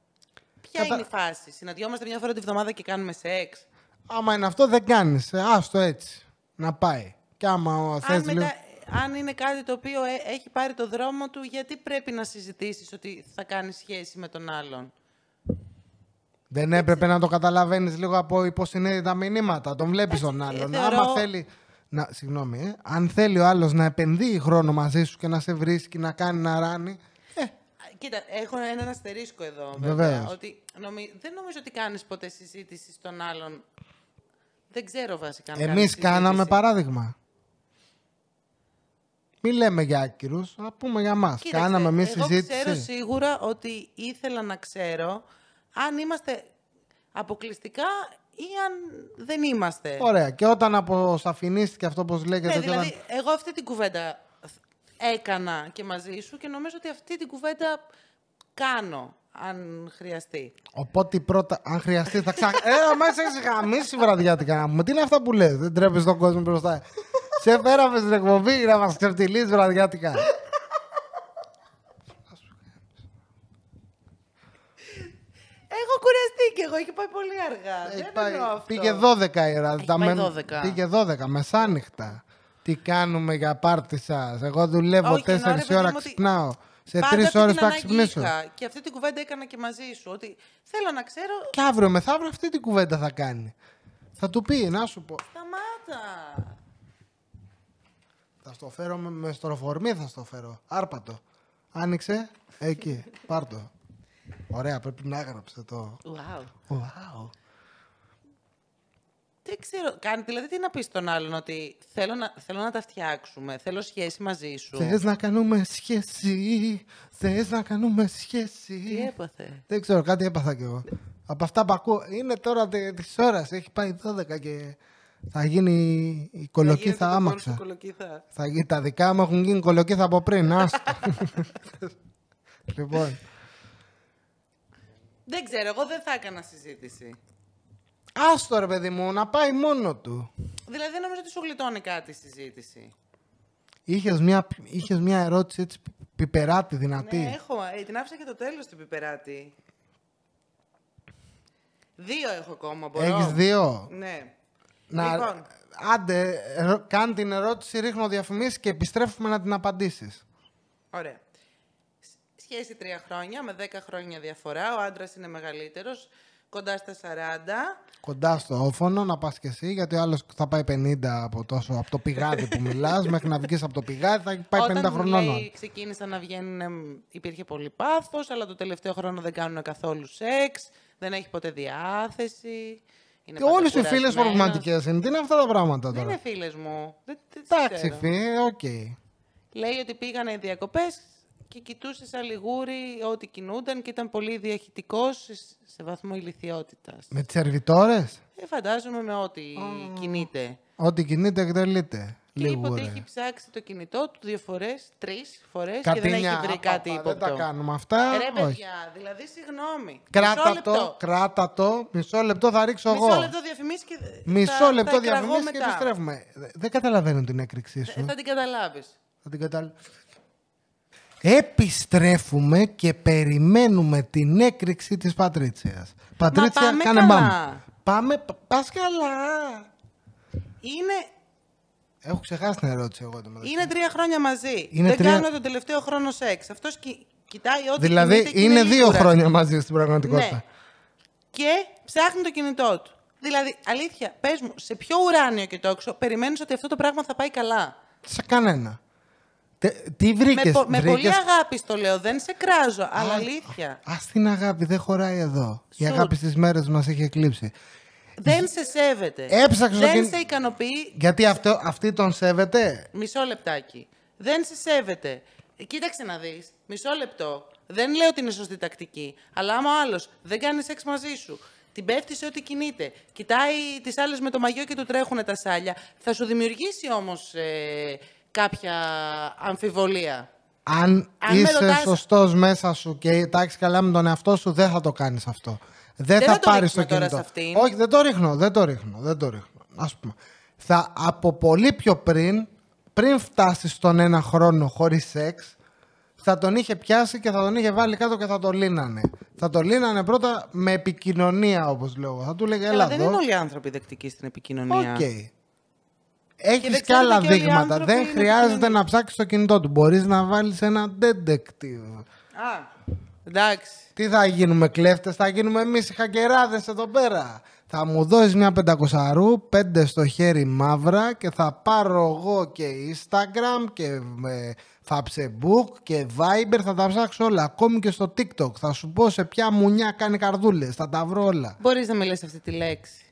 Ποια Κατα- είναι η φάση, Συναντιόμαστε μια φορά τη βδομάδα και κάνουμε σεξ; Άμα είναι αυτό, δεν κάνεις. Άστο έτσι. Να πάει. Και άμα θες Αν, λίγο. Μετά, αν είναι κάτι το οποίο ε- έχει πάρει το δρόμο του, γιατί πρέπει να συζητήσεις ότι θα κάνει σχέση με τον άλλον; Δεν έπρεπε να το καταλαβαίνεις λίγο από υποσυνείδητα μηνύματα. Τον βλέπεις τον ε, άλλον. θεωρώ- Άμα θέλει. Να, συγγνώμη, ε, αν θέλει ο άλλος να επενδύει χρόνο μαζί σου και να σε βρίσκει, να κάνει να ράνει. Ε, Α, Κοίτα, έχω έναν αστερίσκο εδώ. Βεβαίως. Βέβαια, ότι νομι... Δεν νομίζω ότι κάνεις ποτέ συζήτηση στον άλλον. Δεν ξέρω βασικά. αν Εμείς κάνεις κάναμε συζήτηση. παράδειγμα. Μην λέμε για άκυρους, να πούμε για μας. Κοίταξε, Κάναμε εμείς εγώ συζήτηση. ξέρω σίγουρα ότι ήθελα να ξέρω αν είμαστε αποκλειστικά ή αν δεν είμαστε. Ωραία. Και όταν αποσαφηνίστηκε αυτό, όπω λέγεται. Ναι, και δηλαδή, όταν- εγώ αυτή την κουβέντα έκανα και μαζί σου και νομίζω ότι αυτή την κουβέντα κάνω, αν χρειαστεί. Οπότε πρώτα, αν χρειαστεί, θα ξα... ε, μα έχει γαμίσει βραδιάτικα να πούμε. Τι είναι αυτά που λε, δεν τρέπεις τον κόσμο μπροστά. Σε φέραμε στην εκπομπή να μας ξεφτυλίσει βραδιάτικα. Έχω κουραστεί και εγώ, έχει πάει πολύ αργά. Έχει δεν πάει- εννοώ αυτό. πήγε 12 η ώρα. Έχει Τα πάει με- 12. Πήγε 12, μεσάνυχτα. Τι κάνουμε για πάρτι σας; Εγώ δουλεύω Όχι, εννοώ, 4 ρε παιδί ώρα, μου, ότι ξυπνάω. Σε Πάντα 3 αυτή ώρες την θα ανάγκη ξυπνήσω. είχα Και αυτή την κουβέντα έκανα και μαζί σου. Ότι θέλω να ξέρω. Και αύριο μεθαύριο αυτή την κουβέντα θα κάνει. Θα του πει, να σου πω. Σταμάτα. Θα στο φέρω με, με στροφορμή, θα στο φέρω. Άρπατο. Άνοιξε. Εκεί. Πάρτο. Ωραία, πρέπει να έγραψε το. Wow. Wow. Δεν ξέρω. Κάνει, δηλαδή, τι να πεις στον άλλον, ότι θέλω να, θέλω να τα φτιάξουμε. Θέλω σχέση μαζί σου. Θες να κάνουμε σχέση. Θες να κάνουμε Τι σχέση. έπαθε; Δεν ξέρω, κάτι έπαθα κι εγώ. Από αυτά που ακούω. Είναι τώρα τη ώρας. Έχει πάει 12 και θα γίνει η κολοκύθα Θα γίνεται το άμαξα. κόλ σου κολοκύθα. Θα γίνει, τα δικά μου έχουν γίνει κολοκύθα από πριν. Άστο. λοιπόν. Δεν ξέρω, εγώ δεν θα έκανα συζήτηση. Άστο ρε παιδί μου, να πάει μόνο του. Δηλαδή δεν νομίζω ότι σου γλιτώνει κάτι η συζήτηση. Είχες μια, είχες μια ερώτηση έτσι πιπεράτη δυνατή. Ναι, έχω. Ε, την άφησα και το τέλος του πιπεράτη. Δύο έχω ακόμα, μπορώ. Έχεις δύο; Ναι. Να... Λοιπόν, Άντε, ερω- κάνε την ερώτηση, ρίχνω διαφημίσεις και επιστρέφουμε να την απαντήσεις. ωραία. Σ- Σχέση τρία χρόνια, με δέκα χρόνια διαφορά. Ο άντρας είναι μεγαλύτερος, κοντά στα 40. Κοντά στο όφωνο να πας και εσύ, γιατί ο άλλος θα πάει 50 από, τόσο, από το πηγάδι που μιλάς, μέχρι να βγεις από το πηγάδι θα πάει 50 Όταν χρονών. λέει, ξεκίνησαν να βγαίνουν, εμ, υπήρχε πολύ πάθος, αλλά το τελευταίο χρόνο δεν κάνουν καθόλου σεξ, δεν έχει ποτέ διάθεση. Είναι Και πάντα όλες οι φίλες κουρασμένος. προβληματικές είναι. Τι είναι αυτά τα πράγματα Δεν τώρα; είναι φίλες μου. Δεν, δεν τις Εντάξει, ξέρω. φί, οκ. Λέει ότι πήγανε διακοπές και κοιτούσες σαν λιγούρι ό,τι κινούνταν και ήταν πολύ διαχυτικός σε, σε βαθμό γελοιότητας. Με τις σερβιτόρες, Ε, φαντάζομαι με ό,τι κινείται. ό,τι κινείται εκτελείται. Και είπε ότι Λιγούρε. έχει ψάξει το κινητό του δύο φορές, τρεις φορές και δεν έχει βρει απαπα, κάτι Δεν ύποπτο. τα κάνουμε αυτά. Ρε όχι. παιδιά, δηλαδή συγγνώμη. Κράτα Μισό το, λεπτό. κράτα το. Μισό λεπτό θα ρίξω Μισό εγώ. λεπτό διαφημίσεις και Μισό θα, λεπτό θα εκραγώ διαφημίσεις και μετά. επιστρέφουμε. Δε- Δεν καταλαβαίνω την έκρηξή σου. Ε, Θα την καταλάβεις. Θα την καταλ... Επιστρέφουμε και περιμένουμε την έκρηξη της Πατρίτσιας. Πατρίτσια, πάμε κάνε καλά. μπαμ. Πάμε, π- πας καλά. Είναι, Έχω ξεχάσει την ερώτηση εγώ. το μεταξύ. είναι τρία χρόνια μαζί. Είναι Δεν τρία- κάνουν τον τελευταίο χρόνο σεξ. Αυτός κι- κοιτάει ό,τι Δηλαδή κινείται και είναι δύο λίγουρα. χρόνια μαζί στην πραγματικότητα. Ναι. Και ψάχνει το κινητό του. Δηλαδή, αλήθεια, πες μου, σε ποιο ουράνιο και τόξο περιμένεις ότι αυτό το πράγμα θα πάει καλά; Σε κανένα. Τε- τι βρήκε. με, πο- με πολύ αγάπη στο λέω, δεν σε κράζω, αλλά αλήθεια. Α την αγάπη, δεν χωράει εδώ. Η Σουτ. αγάπη στις μέρες μας έχει εκλείψει. Δεν σε σέβεται. Έψαξε το Δεν κιν- σε ικανοποιεί. Γιατί αυτό, αυτή τον σέβεται; Μισό λεπτάκι. Δεν σε σέβεται. Ε, Κοίταξε να δεις. Μισό λεπτό. Δεν λέω ότι είναι σωστή τακτική. Αλλά άμα ο άλλος δεν κάνει σεξ μαζί σου, την πέφτει σε ό,τι κινείται, κοιτάει τις άλλες με το μαγιό και του τρέχουν τα σάλια, θα σου δημιουργήσει όμως ε, κάποια αμφιβολία. Αν, Αν με είσαι ρωτάς- σωστός μέσα σου και τα έχει καλά με τον εαυτό σου, δεν θα το κάνεις αυτό. Δεν, Δεν θα, θα το πάρεις το ρίχνουμε τώρα κινητό. σε αυτήν. Όχι, δεν το ρίχνω, δεν το ρίχνω. Δεν το ρίχνω. Ας πούμε. Θα από πολύ πιο πριν, πριν φτάσεις στον ένα χρόνο χωρίς σεξ, θα τον είχε πιάσει και θα τον είχε βάλει κάτω και θα το λύνανε. Θα το λύνανε πρώτα με επικοινωνία, όπως λέω. εγώ. Θα του λέγε, έλα Αλλά δεν εδώ. είναι όλοι οι άνθρωποι δεκτικοί στην επικοινωνία. Οκ. Και Έχεις δεν και ξέρετε άλλα και όλοι οι δείγματα. άνθρωποι Δεν είναι χρειάζεται επικοινωνία. να ψάξεις το κινητό του. Μπορείς να βάλεις ένα detective. Α, εντάξει. Τι θα γίνουμε κλέφτες, θα γίνουμε εμείς οι χακεράδες εδώ πέρα. Θα μου δώσεις μια πεντακοσαρού, πέντε στο χέρι μαύρα και θα πάρω εγώ και Instagram και ε, Facebook και Viber, θα τα ψάξω όλα. Ακόμη και στο TikTok. Θα σου πω σε ποια μουνιά κάνει καρδούλες, θα τα βρω όλα. Μπορείς να μιλήσεις αυτή τη λέξη.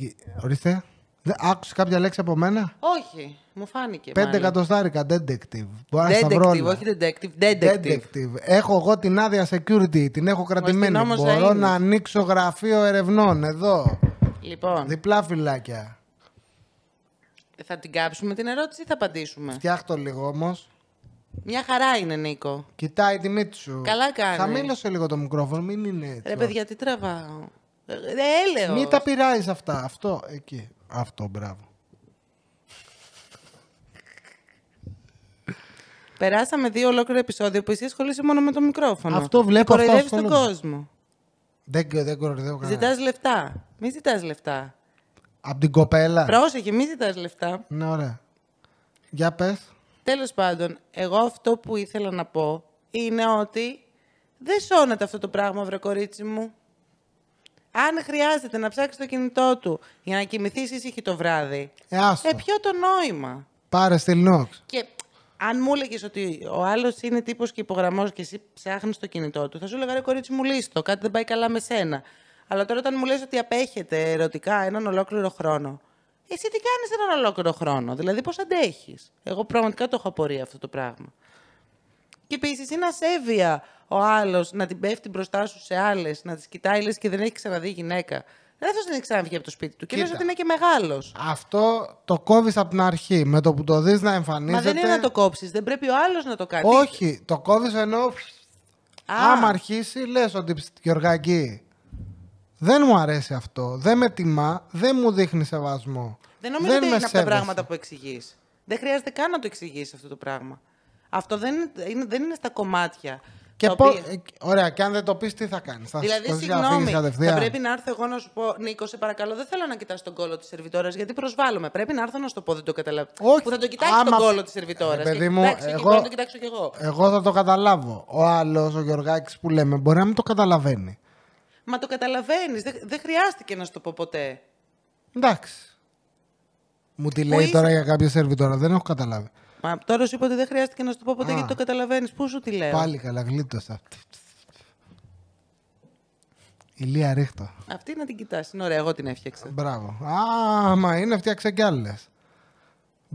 Ε, Ορίστε, δεν άκουσες κάποια λέξη από μένα; Όχι, μου φάνηκε. Πέντε μάλλον. εκατοστάρικα, detective. Μπορώ να στα βρω Detective, όλα. όχι detective. Detective. Detective. Έχω εγώ την άδεια security, την έχω κρατημένη. νόμος Μπορώ θα να είναι. ανοίξω γραφείο ερευνών εδώ. Λοιπόν, Διπλά φυλάκια. θα την κάψουμε την ερώτηση ή θα απαντήσουμε; Φτιάχτω λίγο όμως. Μια χαρά είναι, Νίκο. Κοιτάει τη μύτη σου. Καλά κάνεις. Χαμήλωσε λίγο το μικρόφωνο, μην είναι έτσι. Ρε παιδιά, τι τραβάω. Ε, έλεος. Μην τα πειράζεις αυτά. Αυτό, εκεί. Αυτό, μπράβο. Περάσαμε δύο ολόκληρα επεισόδια που εσύ ασχολείσαι μόνο με το μικρόφωνο. Αυτό βλέπω, Και αυτό κοροϊδεύεις τον ασχολούμαι. κόσμο. Δεν, δεν κοροϊδεύω κανένα. Ζητάς λεφτά. Μην ζητάς λεφτά. Απ' την κοπέλα. Πρόσεχε, μην ζητάς λεφτά. Ναι, ωραία. Για πες. Τέλος πάντων, εγώ αυτό που ήθελα να πω είναι ότι δεν σώνεται αυτό το πράγμα, βρε κορίτσι μου. Αν χρειάζεται να ψάξει το κινητό του για να κοιμηθεί ήσυχη το βράδυ, Ε, άστο. ε, ποιο το νόημα; Πάρε στη Λινόξ. Και αν μου έλεγες ότι ο άλλος είναι τύπος και υπογραμμός και εσύ ψάχνεις το κινητό του, θα σου έλεγα ρε κορίτσι μου λύστο, κάτι δεν πάει καλά με σένα. Αλλά τώρα όταν μου λες ότι απέχετε ερωτικά έναν ολόκληρο χρόνο, εσύ τι κάνεις έναν ολόκληρο χρόνο, δηλαδή πώς αντέχεις; Εγώ πραγματικά το έχω απορία αυτό το πράγμα. Και επίσης είναι ασέβεια ο άλλος να την πέφτει μπροστά σου σε άλλες, να τις κοιτάει λες και δεν έχει ξαναδεί γυναίκα. Δεν θα δεν έχει ξαναβγεί από το σπίτι του. Και λες Κοίτα. ότι είναι και μεγάλος. Αυτό το κόβεις από την αρχή. Με το που το δεις να εμφανίζεται. Μα δεν είναι να το κόψεις. Δεν πρέπει ο άλλος να το κάνει. Όχι, το κόβεις ενώ. Α. Άμα αρχίσει, λες ότι «Ψ, Γεωργάκη, δεν μου αρέσει αυτό. Δεν με τιμά, δεν μου δείχνει σεβασμό. Δεν νομίζω ότι με είναι από τα σέβεσαι». πράγματα που εξηγείς. Δεν χρειάζεται καν να το εξηγήσει αυτό το πράγμα. Αυτό δεν είναι, είναι- δεν είναι στα κομμάτια. Και τα πο- οποία- ε, Ωραία, και αν δεν το πεις, τι θα κάνεις; Θα Δηλαδή, σηκωθείς και θα συγγνώμη, φύγεις θα κατευθείαν. πρέπει να έρθω εγώ να σου πω, Νίκο, σε παρακαλώ, δεν θέλω να κοιτάς τον κόλο της σερβιτόρας γιατί προσβάλλομαι. Πρέπει να έρθω να σου το πω, δεν το καταλαβαίνω. Όχι, Που θα το κοιτάξει άμα- τον κόλο της σερβιτόρας. Ε, παιδί μου, εντάξει, εγώ- εγώ... να το κοιτάξω κι εγώ. Εγώ θα το καταλάβω. Ο άλλος, ο Γεωργάκης που λέμε, μπορεί να μην το καταλαβαίνει. Μα το καταλαβαίνεις. Δεν, δεν χρειάστηκε να σου το πω ποτέ. Εντάξει. Μου τη Πού λέει είσαι; τώρα για κάποια σερβιτόρα, δεν έχω καταλάβει. Μα τώρα σου είπα ότι δεν χρειάστηκε να σου το πω ποτέ Α. γιατί το καταλαβαίνεις. Πού σου τη λέω; Πάλι καλά, γλίτωσα. Ηλία ρίχτω. Αυτή να την κοιτάς. Είναι ωραία, εγώ την έφτιαξα. Μπράβο. Α, μα είναι, φτιάξε κι άλλες.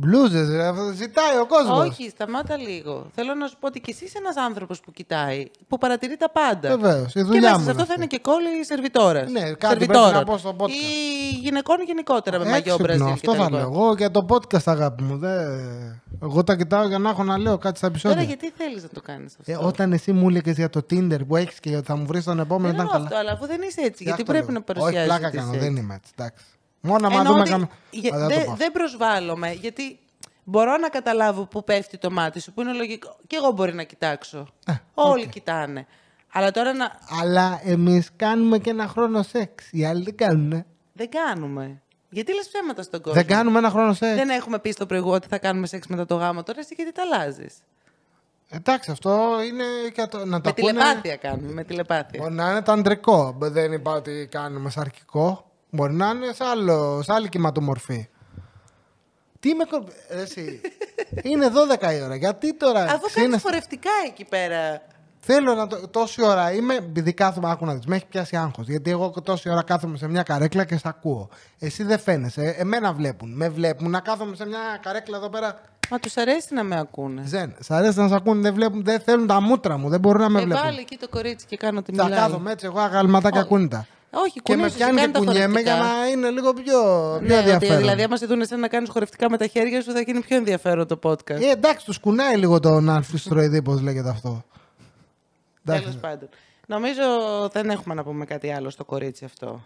Μπλούζες, ζητάει ο κόσμος. Όχι, σταμάτα λίγο. Θέλω να σου πω ότι κι εσύ είσαι ένας άνθρωπος που κοιτάει, που παρατηρεί τα πάντα. Βεβαίως, η Και δουλειά μέσα μου σε είναι αυτό θα αυτή. είναι και κόλλη σερβιτόρα. Ναι, κάτι πρέπει να πω στο podcast. Ή γυναικών γενικότερα με μαγιό Έξυπνο, Μπραζίλ. αυτό θα λέω. Εγώ για το podcast, αγάπη μου. Δεν... Εγώ τα κοιτάω για να έχω να λέω κάτι στα επεισόδια. Τώρα γιατί θέλεις να το κάνεις αυτό; Ε, όταν εσύ μου έλεγες για το Tinder που έχεις και ότι θα μου βρεις τον επόμενο, δεν ήταν εννοώ καλά. αυτό, αλλά αφού δεν είσαι έτσι, γιατί Φτιάχτω πρέπει λίγο. να παρουσιάζει. Όχι, πλάκα κάνω, δεν είμαι έτσι. Εντάξει. Μόνο άμα δούμε. Κάνω... Α, δεν το δεν πω. δεν προσβάλλομαι, γιατί Μπορώ να καταλάβω που πέφτει το μάτι σου, που είναι λογικό. Και εγώ μπορεί να κοιτάξω. Ε, Όλοι κοιτάνε. Αλλά τώρα να... Αλλά εμείς κάνουμε και ένα χρόνο σεξ. Οι άλλοι δεν κάνουν. δεν κάνουμε. Γιατί λες ψέματα στον κόσμο; Δεν κάνουμε ένα χρόνο σεξ. Δεν έχουμε πει στο προηγούμενο ότι θα κάνουμε σεξ μετά το γάμο. Τώρα εσύ γιατί τα αλλάζεις; Εντάξει, αυτό είναι και το, να το Με ακούνε. τηλεπάθεια κάνουμε. Με τηλεπάθεια. Μπορεί να είναι το αντρικό. Δεν είπα ότι κάνουμε σαρκικό. Μπορεί να είναι σε, άλλο, σε άλλη κυματομορφή. Τι με κορ... Ρε Εσύ. είναι 12 η ώρα. Γιατί τώρα. Αφού ξύνεσαι- κάνει φορευτικά εκεί πέρα. Θέλω να το. Τόση ώρα είμαι. Επειδή κάθομαι, άκου να δεις, Με έχει πιάσει άγχος. Γιατί εγώ τόση ώρα κάθομαι σε μια καρέκλα και σε ακούω. Εσύ δεν φαίνεσαι. Εμένα βλέπουν. Με βλέπουν να κάθομαι σε μια καρέκλα εδώ πέρα. Μα τους αρέσει να με ακούνε. Ζεν. Σ' αρέσει να σε ακούνε. Δεν, βλέπουν, δεν θέλουν τα μούτρα μου. Δεν μπορούν να με Ε, βλέπουν. βάλει εκεί το κορίτσι και κάνω τη Θα μιλάει. κάθομαι έτσι εγώ αγαλματάκια Όχι. ακούνητα. Όχι, Και με κουνούσες, πιάνει και κάνει τα κουνιέμαι για χορευτικά. να είναι λίγο πιο, πιο Ναι, ότι, ενδιαφέρον. δηλαδή, άμα σε δουν εσένα να κάνεις χορευτικά με τα χέρια σου, θα γίνει πιο ενδιαφέρον το podcast. Ε, εντάξει, τους κουνάει λίγο τον αλφιστροειδή, πώ λέγεται αυτό. Τέλος Εντάξει. πάντων. Νομίζω δεν έχουμε να πούμε κάτι άλλο στο κορίτσι αυτό.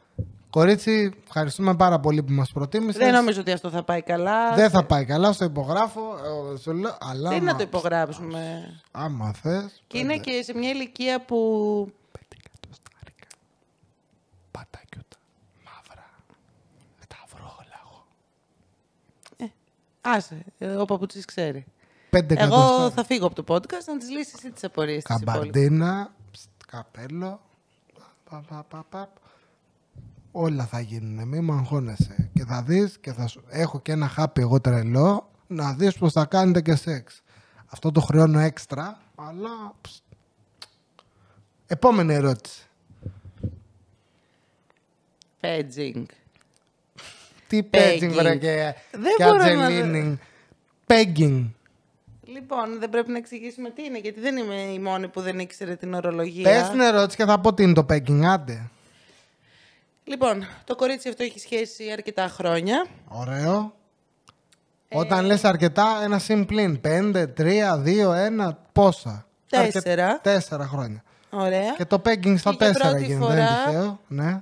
Κορίτσι, ευχαριστούμε πάρα πολύ που μας προτίμησες. Δεν νομίζω ότι αυτό θα πάει καλά. Δεν θα πάει καλά, στο υπογράφω. ε, σου λέω, αλλά Τι άμα, να το υπογράψουμε; άμα θες, Και είναι και σε μια ηλικία που. πατάκιουτα, μαύρα, με τα αυρόλαγο. Άσε, ε, ο παπουτσής ξέρει. Πέντε Εγώ εκατοστά. θα φύγω από το podcast να τις λύσεις εσύ τις απορίες της υπόλοιπες. Καμπαρντίνα, ψτ, καπέλο. πα, πα, πα, πα. Όλα θα γίνουν, μη μου αγχώνεσαι. Και θα δεις και θα σου... Έχω και ένα χάπι εγώ τρελό να δεις πως θα κάνετε και σεξ. Αυτό το χρεώνω έξτρα, αλλά... ψτ. Επόμενη ερώτηση. Pedging. Τι Pegging. πέτζινγκ βρε και, Δεν και μπορώ να- ατζελίνινγκ. Pegging. Λοιπόν, δεν πρέπει να εξηγήσουμε τι είναι, γιατί δεν είμαι η μόνη που δεν ήξερε την ορολογία. Πες την ερώτηση και θα πω τι είναι το pegging, άντε. Λοιπόν, το κορίτσι αυτό έχει σχέση αρκετά χρόνια. Ωραίο. Ε, Όταν λες αρκετά, ένα συμπλήν. Πέντε, τρία, δύο, ένα, πόσα. Τέσσερα. Αρκε- Τέσσερα χρόνια. Ωραία. Και το pegging στα Και για τέσσερα πρώτη γίνεται. Δεν είναι φορά- τυχαίο. Ναι.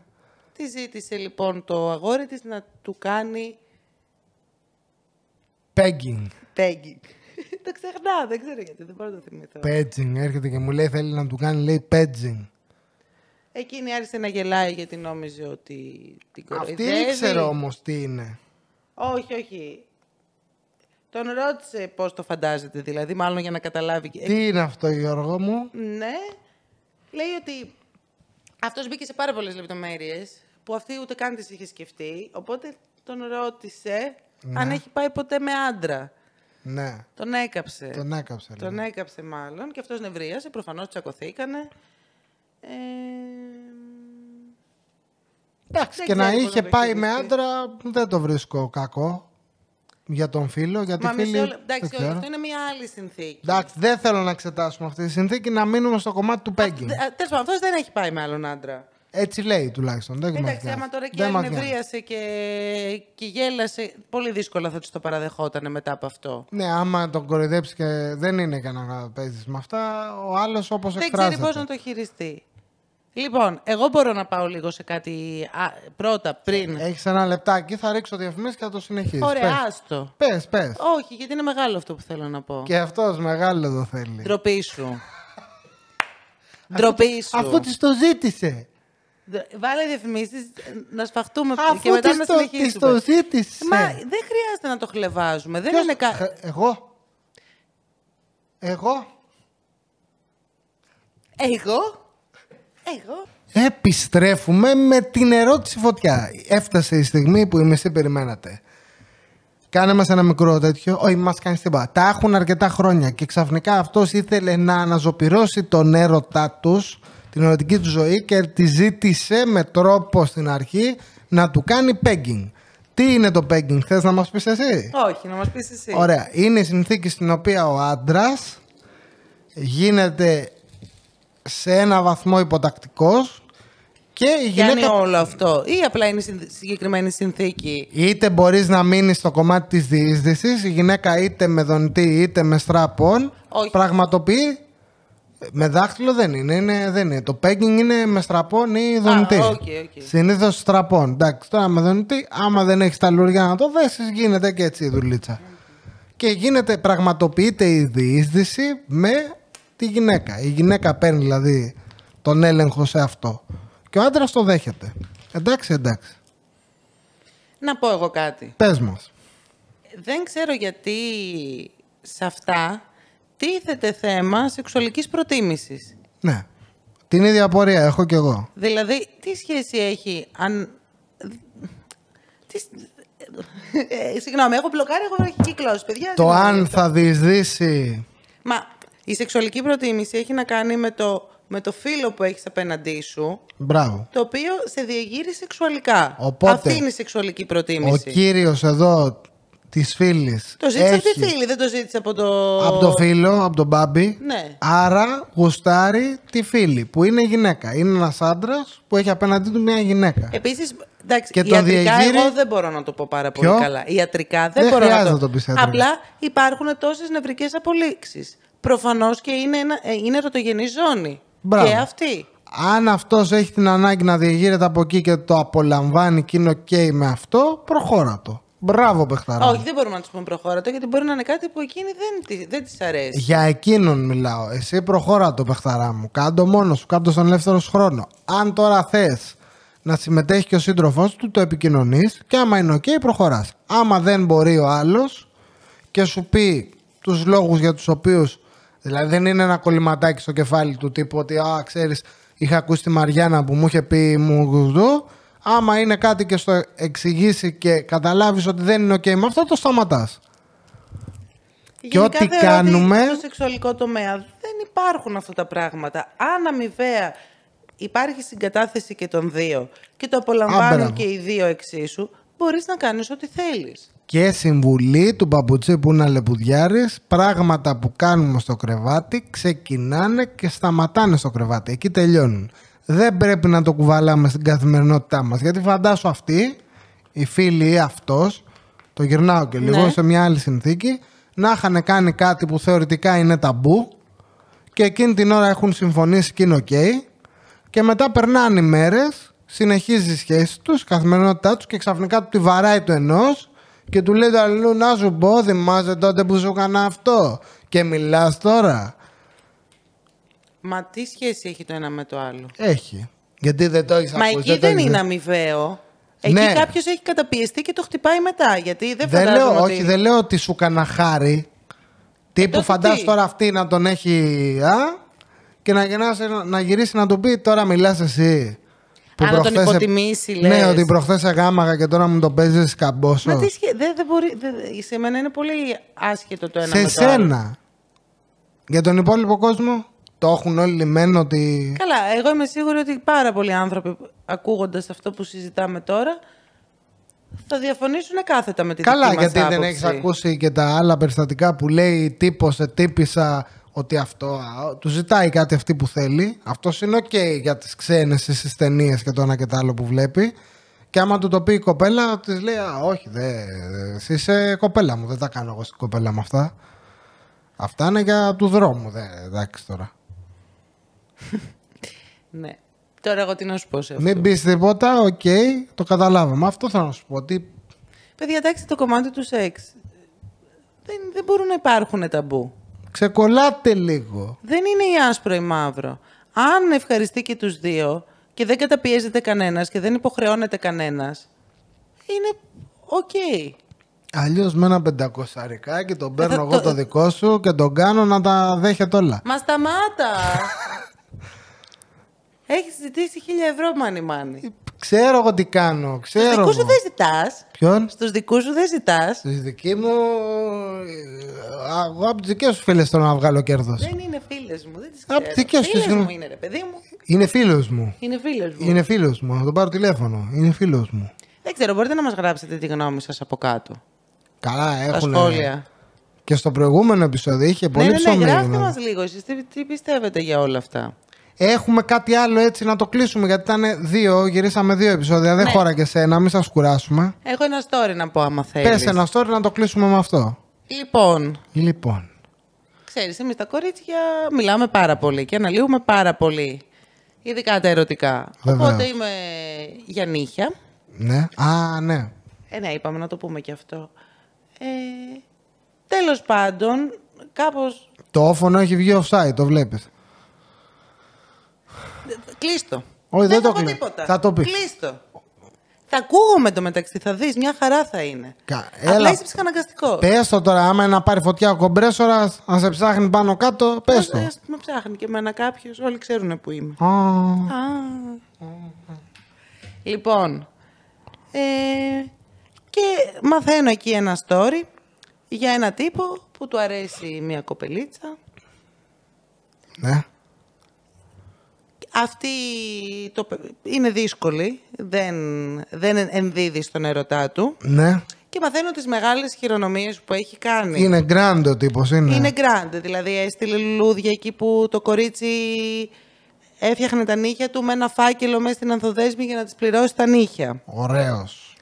Τη ζήτησε λοιπόν το αγόρι της να του κάνει Pegging. pegging. το ξεχνάω, δεν ξέρω γιατί, δεν μπορώ να το θυμηθώ. Pegging. Έρχεται και μου λέει θέλει να του κάνει, λέει pegging. Εκείνη άρχισε να γελάει γιατί νόμιζε ότι την Αυτή κοροϊδεύει. ήξερε όμως τι είναι. Όχι, όχι. Τον ρώτησε πώς το φαντάζεται, δηλαδή, μάλλον για να καταλάβει. Ε, Τι είναι αυτό Γιώργο μου; Ναι. Λέει ότι αυτός μπήκε σε πάρα πολλές λεπτομέρειες που αυτή ούτε καν τις είχε σκεφτεί. Οπότε τον ρώτησε αν έχει πάει ποτέ με άντρα. Ναι. Τον έκαψε. Τον έκαψε. Τον λέει. έκαψε μάλλον και αυτός νευρίασε. Προφανώς τσακωθήκανε. Ε, Εντάξει, δεν και να ξέρει πώς είχε να το πάει με χειριστεί. άντρα δεν το βρίσκω κακό. Για τον φίλο, για τη Μα μισό φίλη. λεπτό. δεν Εντάξει, όχι, ξέρω. αυτό είναι μια άλλη συνθήκη. Εντάξει, δεν θέλω να εξετάσουμε αυτή τη συνθήκη, να μείνουμε στο κομμάτι του pegging. Τέλος πάντων, αυτός δεν έχει πάει με άλλον άντρα. Έτσι λέει τουλάχιστον. Δεν μας Εντάξει, νοιάζει. άμα τώρα και Δεν άλλη μας νοιάζει. νευρίασε και, και γέλασε, πολύ δύσκολα θα τους το παραδεχόταν μετά από αυτό. Ναι, άμα τον κοροϊδέψει και δεν είναι για να παίζεις με αυτά, ο άλλος όπως Δεν ξέρει εκφράζεται. πώς να το χειριστεί. Λοιπόν, εγώ μπορώ να πάω λίγο σε κάτι α, πρώτα, πριν. Έχεις ένα λεπτάκι, θα ρίξω διαφημίσεις και θα το συνεχίσεις. Ωραία, άστο. Πες, πες. Όχι, γιατί είναι μεγάλο αυτό που θέλω να πω. Και αυτός μεγάλο το θέλει. Ντροπή σου. Ντροπή σου. Αφού της το ζήτησε. Δ- Βάλε διαφημίσεις να σφαχτούμε Αφού και μετά της να το, της συνεχίσουμε. το ζήτησε. Μα δεν χρειάζεται να το χλεβάζουμε. Δεν Ποιος- είναι κα... Ε, Εγώ. Εγώ. Εγώ; Εγώ. Επιστρέφουμε με την ερώτηση φωτιά. Έφτασε η στιγμή που οι μισοί περιμένατε. Κάνε μας ένα μικρό τέτοιο. Όχι, μας κάνεις τίποτα. Τα έχουν αρκετά χρόνια και ξαφνικά αυτός ήθελε να αναζωπυρώσει τον έρωτά τους, την ερωτική του ζωή και τη ζήτησε με τρόπο στην αρχή να του κάνει pegging. Τι είναι το pegging, θες να μας πεις εσύ; Όχι, να μας πεις εσύ. Ωραία. Είναι η συνθήκη στην οποία ο άντρας γίνεται σε ένα βαθμό υποτακτικός και η Κάνει γυναίκα όλο αυτό. Ή απλά είναι η συνθ- συγκεκριμένη συνθήκη. είτε μπορείς να μείνεις στο κομμάτι της διείσδυσης η γυναίκα είτε με δονητή είτε με στραπών Όχι. πραγματοποιεί με δάχτυλο δεν είναι, είναι, δεν είναι. Το pegging είναι με strap-on ή δονητή. οκ, οκ. Συνήθως strap-on. Εντάξει, τώρα με δονητή, άμα δεν έχεις τα λουριά να το δέσεις, γίνεται και έτσι η δουλίτσα. και γίνεται, πραγματοποιείται η διείσδυση με τη γυναίκα. Η γυναίκα παίρνει δηλαδή τον έλεγχο σε αυτό. Και ο άντρας το δέχεται. Εντάξει, εντάξει. Να πω εγώ κάτι. Πες μας. Δεν ξέρω γιατί σε αυτά τίθεται θέμα σεξουαλικής προτίμησης. Ναι. Την ίδια απορία έχω κι εγώ. Δηλαδή, τι σχέση έχει αν... Τι... Ε, συγγνώμη, έχω μπλοκάρει, έχω έχει κυκλώσει, παιδιά. Το συγγνώμη. αν θα διεισδύσει. Μα η σεξουαλική προτίμηση έχει να κάνει με το, με το φίλο που έχεις απέναντί σου, Μπράβο. το οποίο σε διαγείρει σεξουαλικά. Οπότε, Αυτή είναι η σεξουαλική Ο προτίμηση. κύριος εδώ της φίλης Το ζήτησε από έχει τη φίλη, δεν το ζήτησε από το... από το φίλο, από τον Μπάμπη. Ναι. Άρα γουστάρει τη φίλη που είναι γυναίκα. Είναι ένας άντρας που έχει απέναντί του μια γυναίκα. Επίσης, εντάξει, Και το ιατρικά διεγείρει- εγώ δεν μπορώ να το πω πάρα πολύ Ποιο; καλά. Ιατρικά δεν, Δεν μπορώ να χρειάζεται το... να το πεις ιατρικά. Απλά υπάρχουν τόσες νευρικές απολύξεις. Προφανώς και είναι, ένα, ε, είναι ερωτογενή ζώνη. Μπράβο. Και αυτή. Αν αυτός έχει την ανάγκη να διεγείρεται από εκεί και το απολαμβάνει και είναι οκ με αυτό, προχώρα το. Μπράβο, παιχταρά. Όχι, δεν μπορούμε να τους πούμε προχώρα το, γιατί μπορεί να είναι κάτι που εκείνη δεν, τη- δεν της αρέσει. Για εκείνον μιλάω. Εσύ προχώρα το παιχταρά μου. Κάντο μόνος σου, κάντο στον ελεύθερο σου χρόνο. Αν τώρα θες να συμμετέχει και ο σύντροφός του, το επικοινωνείς και άμα είναι οκ, προχωράς. Άμα δεν μπορεί ο άλλος και σου πει τους λόγους για τους οποίους. Δηλαδή δεν είναι ένα κολληματάκι στο κεφάλι του τύπου ότι α, ξέρεις, είχα ακούσει τη Μαριάννα που μου είχε πει μου γουστού. Άμα είναι κάτι και στο εξηγήσει και καταλάβεις ότι δεν είναι οκ με αυτό, το σταματάς. Και Γενικά ό,τι θεωρώ ότι κάνουμε- Στο σεξουαλικό τομέα δεν υπάρχουν αυτά τα πράγματα. Αν αμοιβαία υπάρχει συγκατάθεση και των δύο και το απολαμβάνουν μπράβο. και οι δύο εξίσου, μπορείς να κάνεις ό,τι θέλεις. Και συμβουλή του παπουτσί που είναι αλεπουδιάρης, πράγματα που κάνουμε στο κρεβάτι ξεκινάνε και σταματάνε στο κρεβάτι. Εκεί τελειώνουν. Δεν πρέπει να το κουβαλάμε στην καθημερινότητά μας. Γιατί φαντάσου αυτοί, οι φίλοι ή αυτός, το γυρνάω και λίγο Ναι. σε μια άλλη συνθήκη, να είχαν κάνει κάτι που θεωρητικά είναι ταμπού και εκείνη την ώρα έχουν συμφωνήσει και είναι οκ και μετά περνάνε οι μέρες, συνεχίζει η σχέση τους, η καθημερινότητά τους και ξαφνικά του τη βαράει το ενός και του λέει το αλλού να σου πω θυμάσαι τότε που σου έκανα αυτό και μιλάς τώρα. Μα τι σχέση έχει το ένα με το άλλο; Έχει. Γιατί δεν το έχεις Μα ακούσει. εκεί το δεν έχεις είναι δει. αμοιβαίο. Εκεί Ναι. κάποιος έχει καταπιεστεί και το χτυπάει μετά. Γιατί δεν, Δεν φαντάζομαι λέω, ότι... όχι, δεν λέω ότι σου έκανα χάρη. Τύπου τότε φαντάσου τι; τώρα αυτή να τον έχει α, και να, γυρνάσει, να γυρίσεις να του πει τώρα μιλάς εσύ. Α, να τον προχθές- υποτιμήσει, Ναι, λες. ότι προχθές σε γάμαγα και τώρα μου το παίζεις καμπόσο. Μα τι σχέ... δεν, δεν μπορεί... δεν- σε μένα είναι πολύ άσχετο το ένα σε με το άλλο. σένα. Για τον υπόλοιπο κόσμο το έχουν όλοι λυμμένο ότι... Καλά, εγώ είμαι σίγουρη ότι πάρα πολλοί άνθρωποι ακούγοντας αυτό που συζητάμε τώρα θα διαφωνήσουν κάθετα με τη Καλά, δική μας γιατί δεν άποψη. έχεις ακούσει και τα άλλα περιστατικά που λέει τύπος σε τύπισσα ότι αυτό α, του ζητάει κάτι αυτή που θέλει. Αυτός είναι οκ για τις ξένες στις ταινίες και το ένα και το άλλο που βλέπει. Και άμα του το πει η κοπέλα, της λέει Α, όχι, δε, εσύ είσαι κοπέλα μου. Δεν τα κάνω εγώ στην κοπέλα μου αυτά. Αυτά είναι για του δρόμου. Δε, εντάξει τώρα. Ναι. Τώρα εγώ τι να σου πω σε αυτό. Μην πεις τίποτα, οκ, το καταλάβαμε. Αυτό θέλω να σου πω. Ότι Παιδιά, εντάξει, το κομμάτι του σεξ. Δεν, δεν μπορούν να υπάρχουν ταμπού. Ξεκολλάτε λίγο. Δεν είναι ή άσπρο ή μαύρο. Αν ευχαριστεί και τους δύο και δεν καταπιέζεται κανένας και δεν υποχρεώνεται κανένας, είναι οκ. Αλλιώς με ένα πεντακοσάρικο και τον παίρνω θα εγώ το- το δικό σου και τον κάνω να τα δέχεται όλα. Μα σταμάτα! Έχεις ζητήσει χίλια ευρώ, μάνι μάνι. Ξέρω εγώ τι κάνω. Στους Ξέρω. δικούς σου εγώ. δεν ζητάς. Ποιον; Στους δικούς σου δεν ζητάς. Στη δική μου. Ε, Εγώ από τις δικές σου φίλες θέλω να βγάλω κέρδος. Δεν είναι φίλες μου, δεν τις Απ' ξέρω. δικές σου, Φίλες συγγνώμη. μου είναι ρε παιδί μου. Είναι φίλος μου. Είναι φίλες μου. Είναι φίλος μου. Να τον πάρω τηλέφωνο. Είναι φίλος μου. Δεν ξέρω, μπορείτε να μας γράψετε τη γνώμη σας από κάτω. Καλά, Τα έχουν. σχόλια. Και στο προηγούμενο επεισόδιο είχε πολύ ναι, ναι, ναι, ψωμί. γράφτε δηλαδή. μας λίγο εσείς τι, τι πιστεύετε για όλα αυτά; Έχουμε κάτι άλλο έτσι να το κλείσουμε γιατί ήταν δύο, γυρίσαμε δύο επεισόδια. Δεν Ναι. χώρα και σένα, μην σας κουράσουμε. Έχω ένα story να πω άμα θέλεις. Πε ένα story να το κλείσουμε με αυτό. Λοιπόν, Λοιπόν. ξέρεις, εμείς τα κορίτσια μιλάμε πάρα πολύ και αναλύουμε πάρα πολύ. Ειδικά τα ερωτικά. Βεβαίως. Οπότε είμαι για νύχια. Ναι. Α, ναι. Ε, ναι, είπαμε να το πούμε και αυτό. Ε, Τέλος πάντων, κάπως... Το όφωνο έχει βγει offside, το βλέπεις. Κλείστο. Όχι, δεν θα το πω κλει- τίποτα. θα το πεις. Κλείστο. Θα ακούγομαι το μεταξύ, θα δεις, μια χαρά θα είναι. Κα- Απλά έλα. είσαι ψυχαναγκαστικός. Πες το τώρα, άμα είναι να πάρει φωτιά ο κομπρέσορας, να σε ψάχνει πάνω κάτω, πες το. Ε, με ψάχνει και εμένα κάποιος, όλοι ξέρουν που είμαι. Α, Α. Λοιπόν, ε, και μαθαίνω εκεί ένα story για ένα τύπο που του αρέσει μια κοπελίτσα. ναι. Αυτή το, παι- είναι δύσκολη, δεν, δεν ενδίδει στον ερωτά του Ναι. και μαθαίνω τις μεγάλες χειρονομίες που έχει κάνει. Είναι grand ο τύπος, είναι. Είναι grande, δηλαδή έστειλε λουλούδια εκεί που το κορίτσι έφτιαχνε τα νύχια του με ένα φάκελο μέσα στην ανθοδέσμη για να τις πληρώσει τα νύχια. Ωραίος.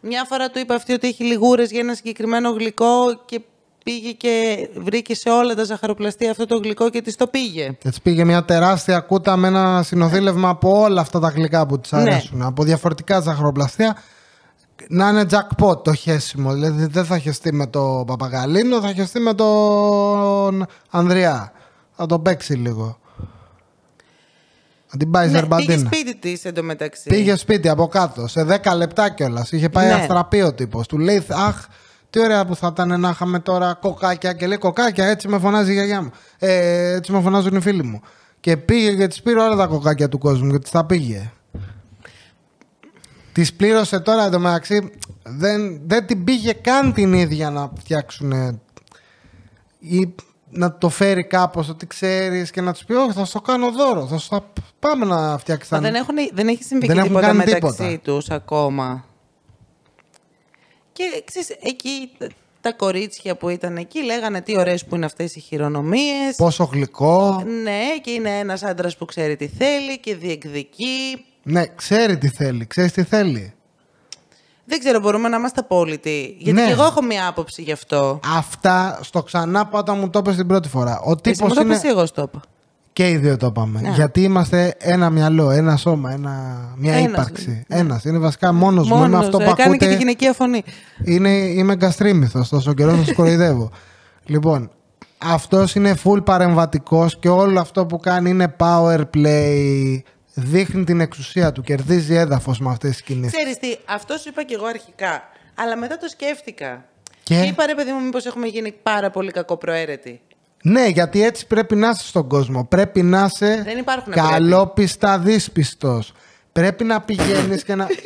Μια φορά του είπε αυτή ότι έχει λιγούρες για ένα συγκεκριμένο γλυκό και πήγε και βρήκε σε όλα τα ζαχαροπλαστεία αυτό το γλυκό και της το πήγε. Και της πήγε μια τεράστια κούτα με ένα συνοθήλευμα από όλα αυτά τα γλυκά που της Ναι. αρέσουν. Από διαφορετικά ζαχαροπλαστεία. Να είναι jackpot το χέσιμο. Δηλαδή δεν θα χεστεί με το Παπαγαλίνο, θα χεστεί με τον Ανδριά. Θα τον παίξει λίγο. Να την πάει Ναι, πήγε Ζερμπαντίνα. σπίτι της εντωμεταξύ. Πήγε σπίτι από κάτω, σε 10 λεπτά κιόλας. Είχε πάει Ναι. αστραπή ο τύπος. Του λέει, Αχ, τι ωραία που θα ήταν να είχαμε τώρα κοκάκια. Και λέει, Κοκάκια, έτσι με φωνάζει η γιαγιά μου. Ε, έτσι με φωνάζουν οι φίλοι μου. Και πήγε και της πήρε όλα τα κοκάκια του κόσμου και της τα πήγε. Της πλήρωσε τώρα εντωμεταξύ. Δεν, δεν την πήγε καν την ίδια να φτιάξουν. ή να το φέρει κάπως ότι ξέρεις και να τους πει όχι θα σου το κάνω δώρο θα σου τα πάμε να φτιάξεις Μα τα δεν, έχουν, δεν έχει συμβεί Δεν και έχουν τίποτα κάνει μεταξύ τίποτα. τους ακόμα. Και ξέρεις, εκεί τα- τα κορίτσια που ήταν εκεί λέγανε τι ωραίες που είναι αυτές οι χειρονομίες. Πόσο γλυκό. Ναι, και είναι ένας άντρας που ξέρει τι θέλει και διεκδικεί. Ναι, ξέρει τι θέλει. Ξέρεις τι θέλει. Δεν ξέρω, μπορούμε να είμαστε απόλυτοι. Γιατί Ναι. και εγώ έχω μία άποψη γι' αυτό. Αυτά στο ξανά πάω όταν μου το είπες την πρώτη φορά. Ο Εσύ τύπος μου το είναι. πες, εγώ στο είπα; Και οι δύο το είπαμε. Ναι. Γιατί είμαστε ένα μυαλό, ένα σώμα, ένα... μια Ένας ύπαρξη. Ένας. Είναι βασικά μόνος, μου. Είμαι Μόνος, αυτό που ε, κάνει και ακούτε. τη γυναικεία φωνή. Είναι, είμαι γκαστρίμηθος, τόσο καιρό θα σου κοροϊδεύω. λοιπόν, αυτός είναι full παρεμβατικός και όλο αυτό που κάνει είναι power play. Δείχνει την εξουσία του, κερδίζει έδαφος με αυτές τις κινήσεις. Ξέρεις τι, αυτό σου είπα και εγώ αρχικά. Αλλά μετά το σκέφτηκα. Και; Και είπα ρε παιδί μου, μήπως έχουμε γίνει πάρα πολύ κακοπροαίρετοι. Ναι, γιατί έτσι πρέπει να είσαι στον κόσμο. Πρέπει να είσαι Δεν υπάρχουν καλόπιστα δύσπιστος. Πρέπει να πηγαίνεις και να...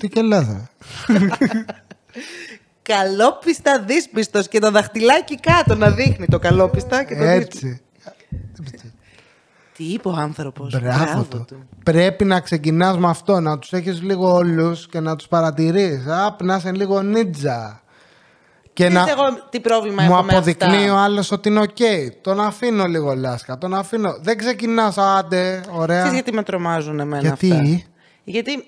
Τι και λέτε. Καλόπιστα δύσπιστος και το δαχτυλάκι κάτω να δείχνει το καλόπιστα και το δύσπιστο. Έτσι. Τι είπε ο άνθρωπος. Μπράβο του. Πρέπει να ξεκινάς με αυτό, να τους έχεις λίγο όλους και να τους παρατηρείς. Απ, να είσαι λίγο νίτζα. Και να εγώ τι πρόβλημα μου έχω με αποδεικνύει αυτά. ο άλλος ότι είναι οκ. Τον αφήνω λίγο λάσκα. Τον αφήνω. Δεν ξεκινάς, άντε, ωραία. Ξέρεις γιατί με τρομάζουν εμένα Γιατί; αυτά; Γιατί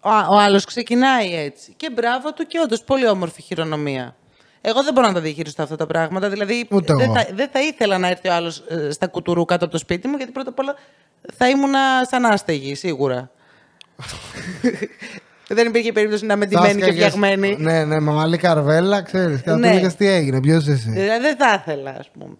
ο, ο άλλος ξεκινάει έτσι. Και μπράβο του και όντως πολύ όμορφη χειρονομία. Εγώ δεν μπορώ να τα διαχειριστώ αυτά τα πράγματα. Δηλαδή Ούτε δεν εγώ. θα, δεν θα ήθελα να έρθει ο άλλος στα κουτουρού κάτω από το σπίτι μου, γιατί πρώτα απ' όλα θα ήμουνα σαν άστεγη, σίγουρα. δεν υπήρχε περίπτωση να είμαι Θα ντυμένη και σκάγες- φτιαγμένη. Ναι, ναι, με μαλλί καρβέλα, ξέρεις. Και θα του Ναι. έλεγες τι έγινε, ποιος είσαι. Δηλαδή δεν θα ήθελα, ας πούμε.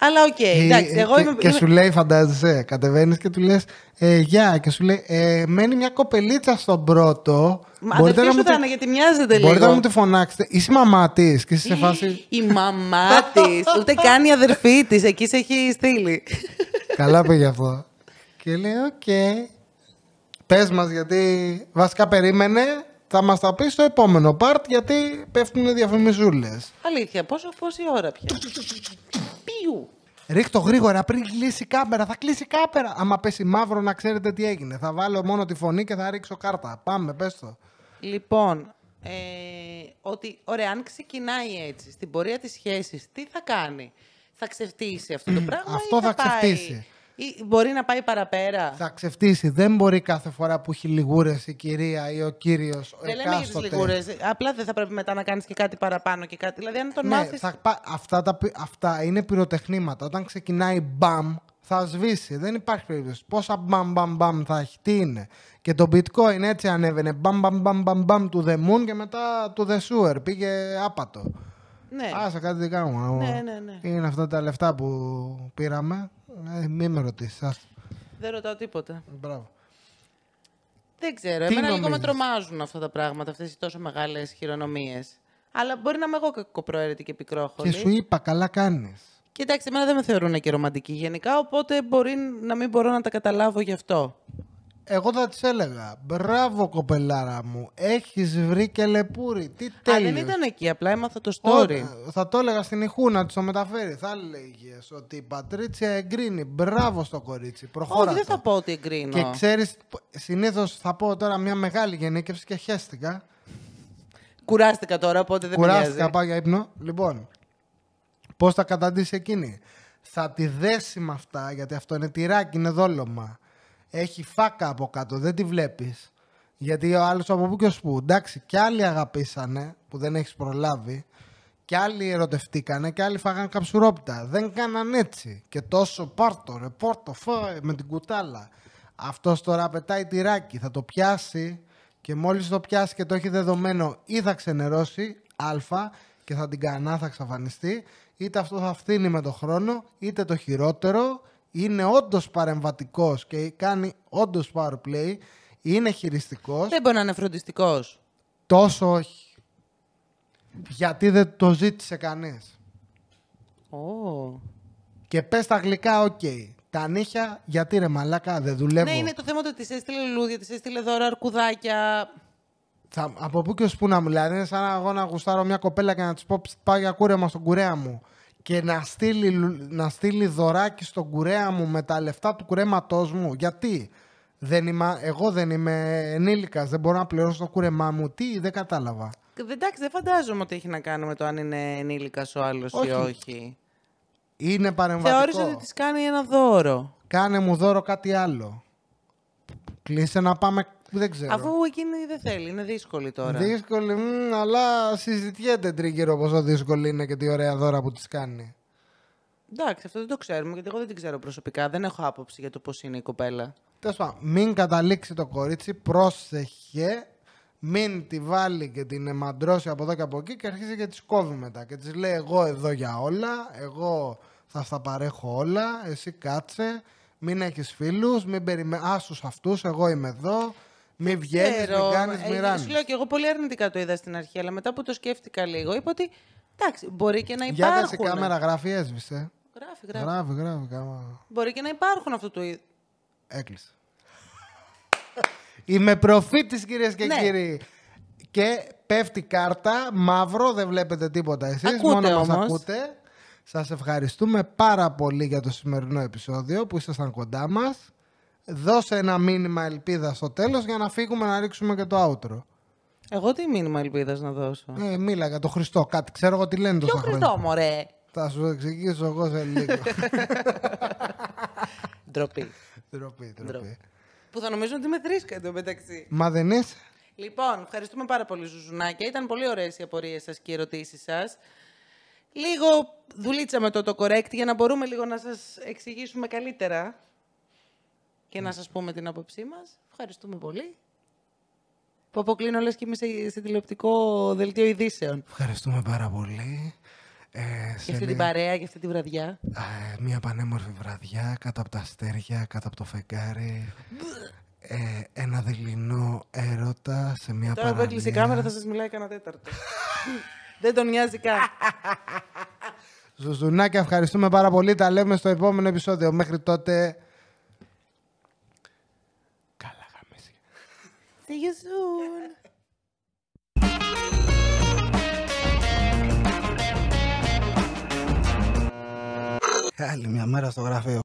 Αλλά οκ, εντάξει, Ε, εγώ και, είμαι. και είμαι- σου λέει, φαντάζεσαι, κατεβαίνεις και του λες: ε, Γεια, και σου λέει: ε, Μένει μια κοπελίτσα στον πρώτο. Μα αδερφή σου θα είναι, γιατί μοιάζετε λίγο. μπορείτε να μου τη φωνάξετε. Είσαι η μαμά της και είσαι σε φάση. Η μαμά της, ούτε καν η αδερφή της, εκεί σε έχει στείλει. Καλά πήγε αυτό. Και λέει: Οκ. Πες μας, γιατί βασικά περίμενε. Θα μας τα πεις στο επόμενο part γιατί πέφτουν διαφημιζούλες. Αλήθεια, πόσο, πόση ώρα πια; Πιου. Ρίχτω γρήγορα πριν κλείσει η κάμερα. Θα κλείσει η κάμερα. Άμα πέσει μαύρο, να ξέρετε τι έγινε. Θα βάλω μόνο τη φωνή και θα ρίξω κάρτα. Πάμε, πες το. Λοιπόν, ε, ότι ωραία, αν ξεκινάει έτσι στην πορεία της σχέσης, τι θα κάνει; Θα ξεφτύσει αυτό το πράγμα Αυτό ή θα πάει, ξεφτύσει. Ή μπορεί να πάει παραπέρα; Θα ξεφτύσει. Δεν μπορεί κάθε φορά που έχει λιγούρες η κυρία ή ο κύριος. Δεν λέμε για τις λιγούρες. Απλά δεν θα πρέπει μετά να κάνεις και κάτι παραπάνω και κάτι. Δηλαδή αν τον Ναι, μάθεις... θα πα- αυτά, τα, πυ- αυτά είναι πυροτεχνήματα. Όταν ξεκινάει μπαμ, Θα σβήσει. Δεν υπάρχει περίπτωση. Πόσα μπαμ μπαμ μπαμ θα έχει. Τι είναι. Και το bitcoin έτσι ανέβαινε. Μπαμ μπαμ μπαμ μπαμ μπαμ to the moon και μετά to the sewer. Πήγε άπατο. Ναι. Άσε κάτι δικά μου. Ναι, ναι, ναι. Είναι αυτά τα λεφτά που πήραμε. Ε, μην με ρωτήσεις. Δεν ρωτάω τίποτα. Μπράβο. Δεν ξέρω. Τι Εμένα λίγο με νομίζεις; τρομάζουν αυτά τα πράγματα, αυτές οι τόσο μεγάλες χειρονομίες. Αλλά μπορεί να είμαι εγώ κακοπροαίρετη και πικρόχολη. Και σου είπα, καλά κάνεις. Και εντάξει, εμένα δεν με θεωρούν και ρομαντική γενικά, οπότε μπορεί να μην μπορώ να τα καταλάβω γι' αυτό. Εγώ θα της έλεγα. Μπράβο, κοπελάρα μου. Έχεις βρει και λεπούρι. Τι Α, τέλειο. δεν ήταν εκεί, απλά έμαθα το story. θα το έλεγα στην ηχού να τη το μεταφέρει. Θα έλεγε ότι η Πατρίτσια εγκρίνει. Μπράβο στο κορίτσι. Προχώρα. Όχι, δεν το. θα πω ότι εγκρίνω. Και ξέρεις, συνήθως θα πω τώρα μια μεγάλη γενίκευση και χέστηκα. Κουράστηκα τώρα, οπότε δεν με Κουράστηκα, νοιάζει. πάω για ύπνο. Λοιπόν, πώς θα καταντήσει εκείνη. Θα τη δέσει με αυτά, γιατί αυτό είναι τυράκι, είναι δόλωμα. Έχει φάκα από κάτω, δεν τη βλέπεις. Γιατί ο άλλος από πού και ως πού. Εντάξει, κι άλλοι αγαπήσανε που δεν έχεις προλάβει. Κι άλλοι ερωτευτήκανε και άλλοι φάγανε καψουρόπιτα. Δεν κάναν έτσι. Και τόσο πάρτο, ρε, πόρτο, φάε με την κουτάλα. Αυτός τώρα πετάει τυράκι. Θα το πιάσει και μόλις το πιάσει και το έχει δεδομένο ή θα ξενερώσει, α, και θα την κανά, θα εξαφανιστεί, είτε αυτό θα φθίνει με το χρόνο, είτε το χειρότερο, είναι όντως παρεμβατικός και κάνει όντως power play, είναι χειριστικός. Δεν μπορεί να είναι φροντιστικός. Τόσο όχι. Γιατί δεν το ζήτησε κανείς. Oh. Και πες τα γλυκά, οκ. Τα νύχια, γιατί ρε μαλάκα, δεν δουλεύω. Ναι, είναι το θέμα ότι της έστειλε λουλούδια, της έστειλε δώρα αρκουδάκια. Θα, από πού και ως πού να μου λέει. Είναι σαν να εγώ να γουστάρω μια κοπέλα και να της πω «Ψ, πάω για κούρεμα στον κουρέα μου. Και να στείλει, λου- να στείλει δωράκι στον κουρέα μου με τα λεφτά του κουρέματός μου. Γιατί; Δεν είμαι, εγώ δεν είμαι ενήλικας, δεν μπορώ να πληρώσω το κούρεμά μου. Τι, δεν κατάλαβα. Ε, Εντάξει, δεν φαντάζομαι ότι έχει να κάνει με το αν είναι ενήλικας ο άλλος ή Όχι. όχι. Είναι παρεμβατικό. Θεώρησε ότι της κάνει ένα δώρο. Κάνε μου δώρο κάτι άλλο. Κλείσε να πάμε, δεν ξέρω. Αφού εκείνη δεν θέλει, είναι δύσκολη τώρα. Δύσκολη, μ, αλλά συζητιέται τρίγυρο πόσο δύσκολη είναι και τι ωραία δώρα που της κάνει. Εντάξει, αυτό δεν το ξέρουμε, γιατί εγώ δεν την ξέρω προσωπικά. Δεν έχω άποψη για το πώς είναι η κοπέλα. Τέλος πάντων, μην καταλήξει το κορίτσι, πρόσεχε, μην τη βάλει και την μαντρώσει από εδώ και από εκεί και αρχίζει και της κόβει μετά. Και της λέει: Εγώ εδώ για όλα, εγώ θα στα παρέχω όλα, εσύ κάτσε, μην έχεις φίλους, μην περιμέ... άσους αυτούς, εγώ είμαι εδώ, μην βγαίνεις, Ξέρω, μην κάνει, ε, μην ράνεις. Σου λέω και εγώ πολύ αρνητικά το είδα στην αρχή, αλλά μετά που το σκέφτηκα λίγο, είπα ότι εντάξει, μπορεί και να Για υπάρχουν. δες η κάμερα γράφει, έσβησε. Γράφει, γράφει. Γράφει, γράφει, κάμερα. Μπορεί και να υπάρχουν αυτού του είδου. Έκλεισε. Είμαι προφήτης κυρίες και Ναι. κύριοι. Και πέφτει κάρτα, μαύρο, δεν βλέπετε τίποτα εσείς, Ακούτε μόνο μας όμως. ακούτε. Σας ευχαριστούμε πάρα πολύ για το σημερινό επεισόδιο που ήσασταν κοντά μας. Δώσε ένα μήνυμα ελπίδας στο τέλος για να φύγουμε να ρίξουμε και το outro. Εγώ τι μήνυμα ελπίδας να δώσω; Ε, μίλα για το Χριστό, κάτι ξέρω εγώ τι λένε Ποιο τόσα χρόνια. Χριστό, μωρέ; Θα σου εξηγήσω εγώ σε λίγο. Ντροπή. ντροπή, ντροπή. Ντροπή. Που θα νομίζουν ότι είμαι θρήσκα εντωμεταξύ. Μα δεν είσαι. Λοιπόν, ευχαριστούμε πάρα πολύ, Ζουζουνάκια. Ήταν πολύ ωραίες οι απορίες σας και οι ερωτήσεις σας. Λίγο δουλίτσα με το το correct για να μπορούμε λίγο να σας εξηγήσουμε καλύτερα και να σας πούμε την άποψή μας. Ευχαριστούμε πολύ. Που αποκλίνω λες και είμαι σε, σε τηλεοπτικό δελτίο ειδήσεων. Ευχαριστούμε πάρα πολύ. Ε, Και σε αυτή την λίγο- παρέα και αυτή τη βραδιά. Ε, μια πανέμορφη βραδιά κάτω από τα αστέρια, κάτω από το φεγγάρι. Ε, ένα δειλινό έρωτα σε μια Τώρα που παραλία. έκλεισε η κάμερα θα σας μιλάει κανένα τέταρτο. Δεν τον νοιάζει καν. Ζουζουνάκια, ευχαριστούμε πάρα πολύ. Τα λέμε στο επόμενο επεισόδιο. Μέχρι τότε... Καλά γαμίσια. See you soon. Άλλη μια μέρα στο γραφείο.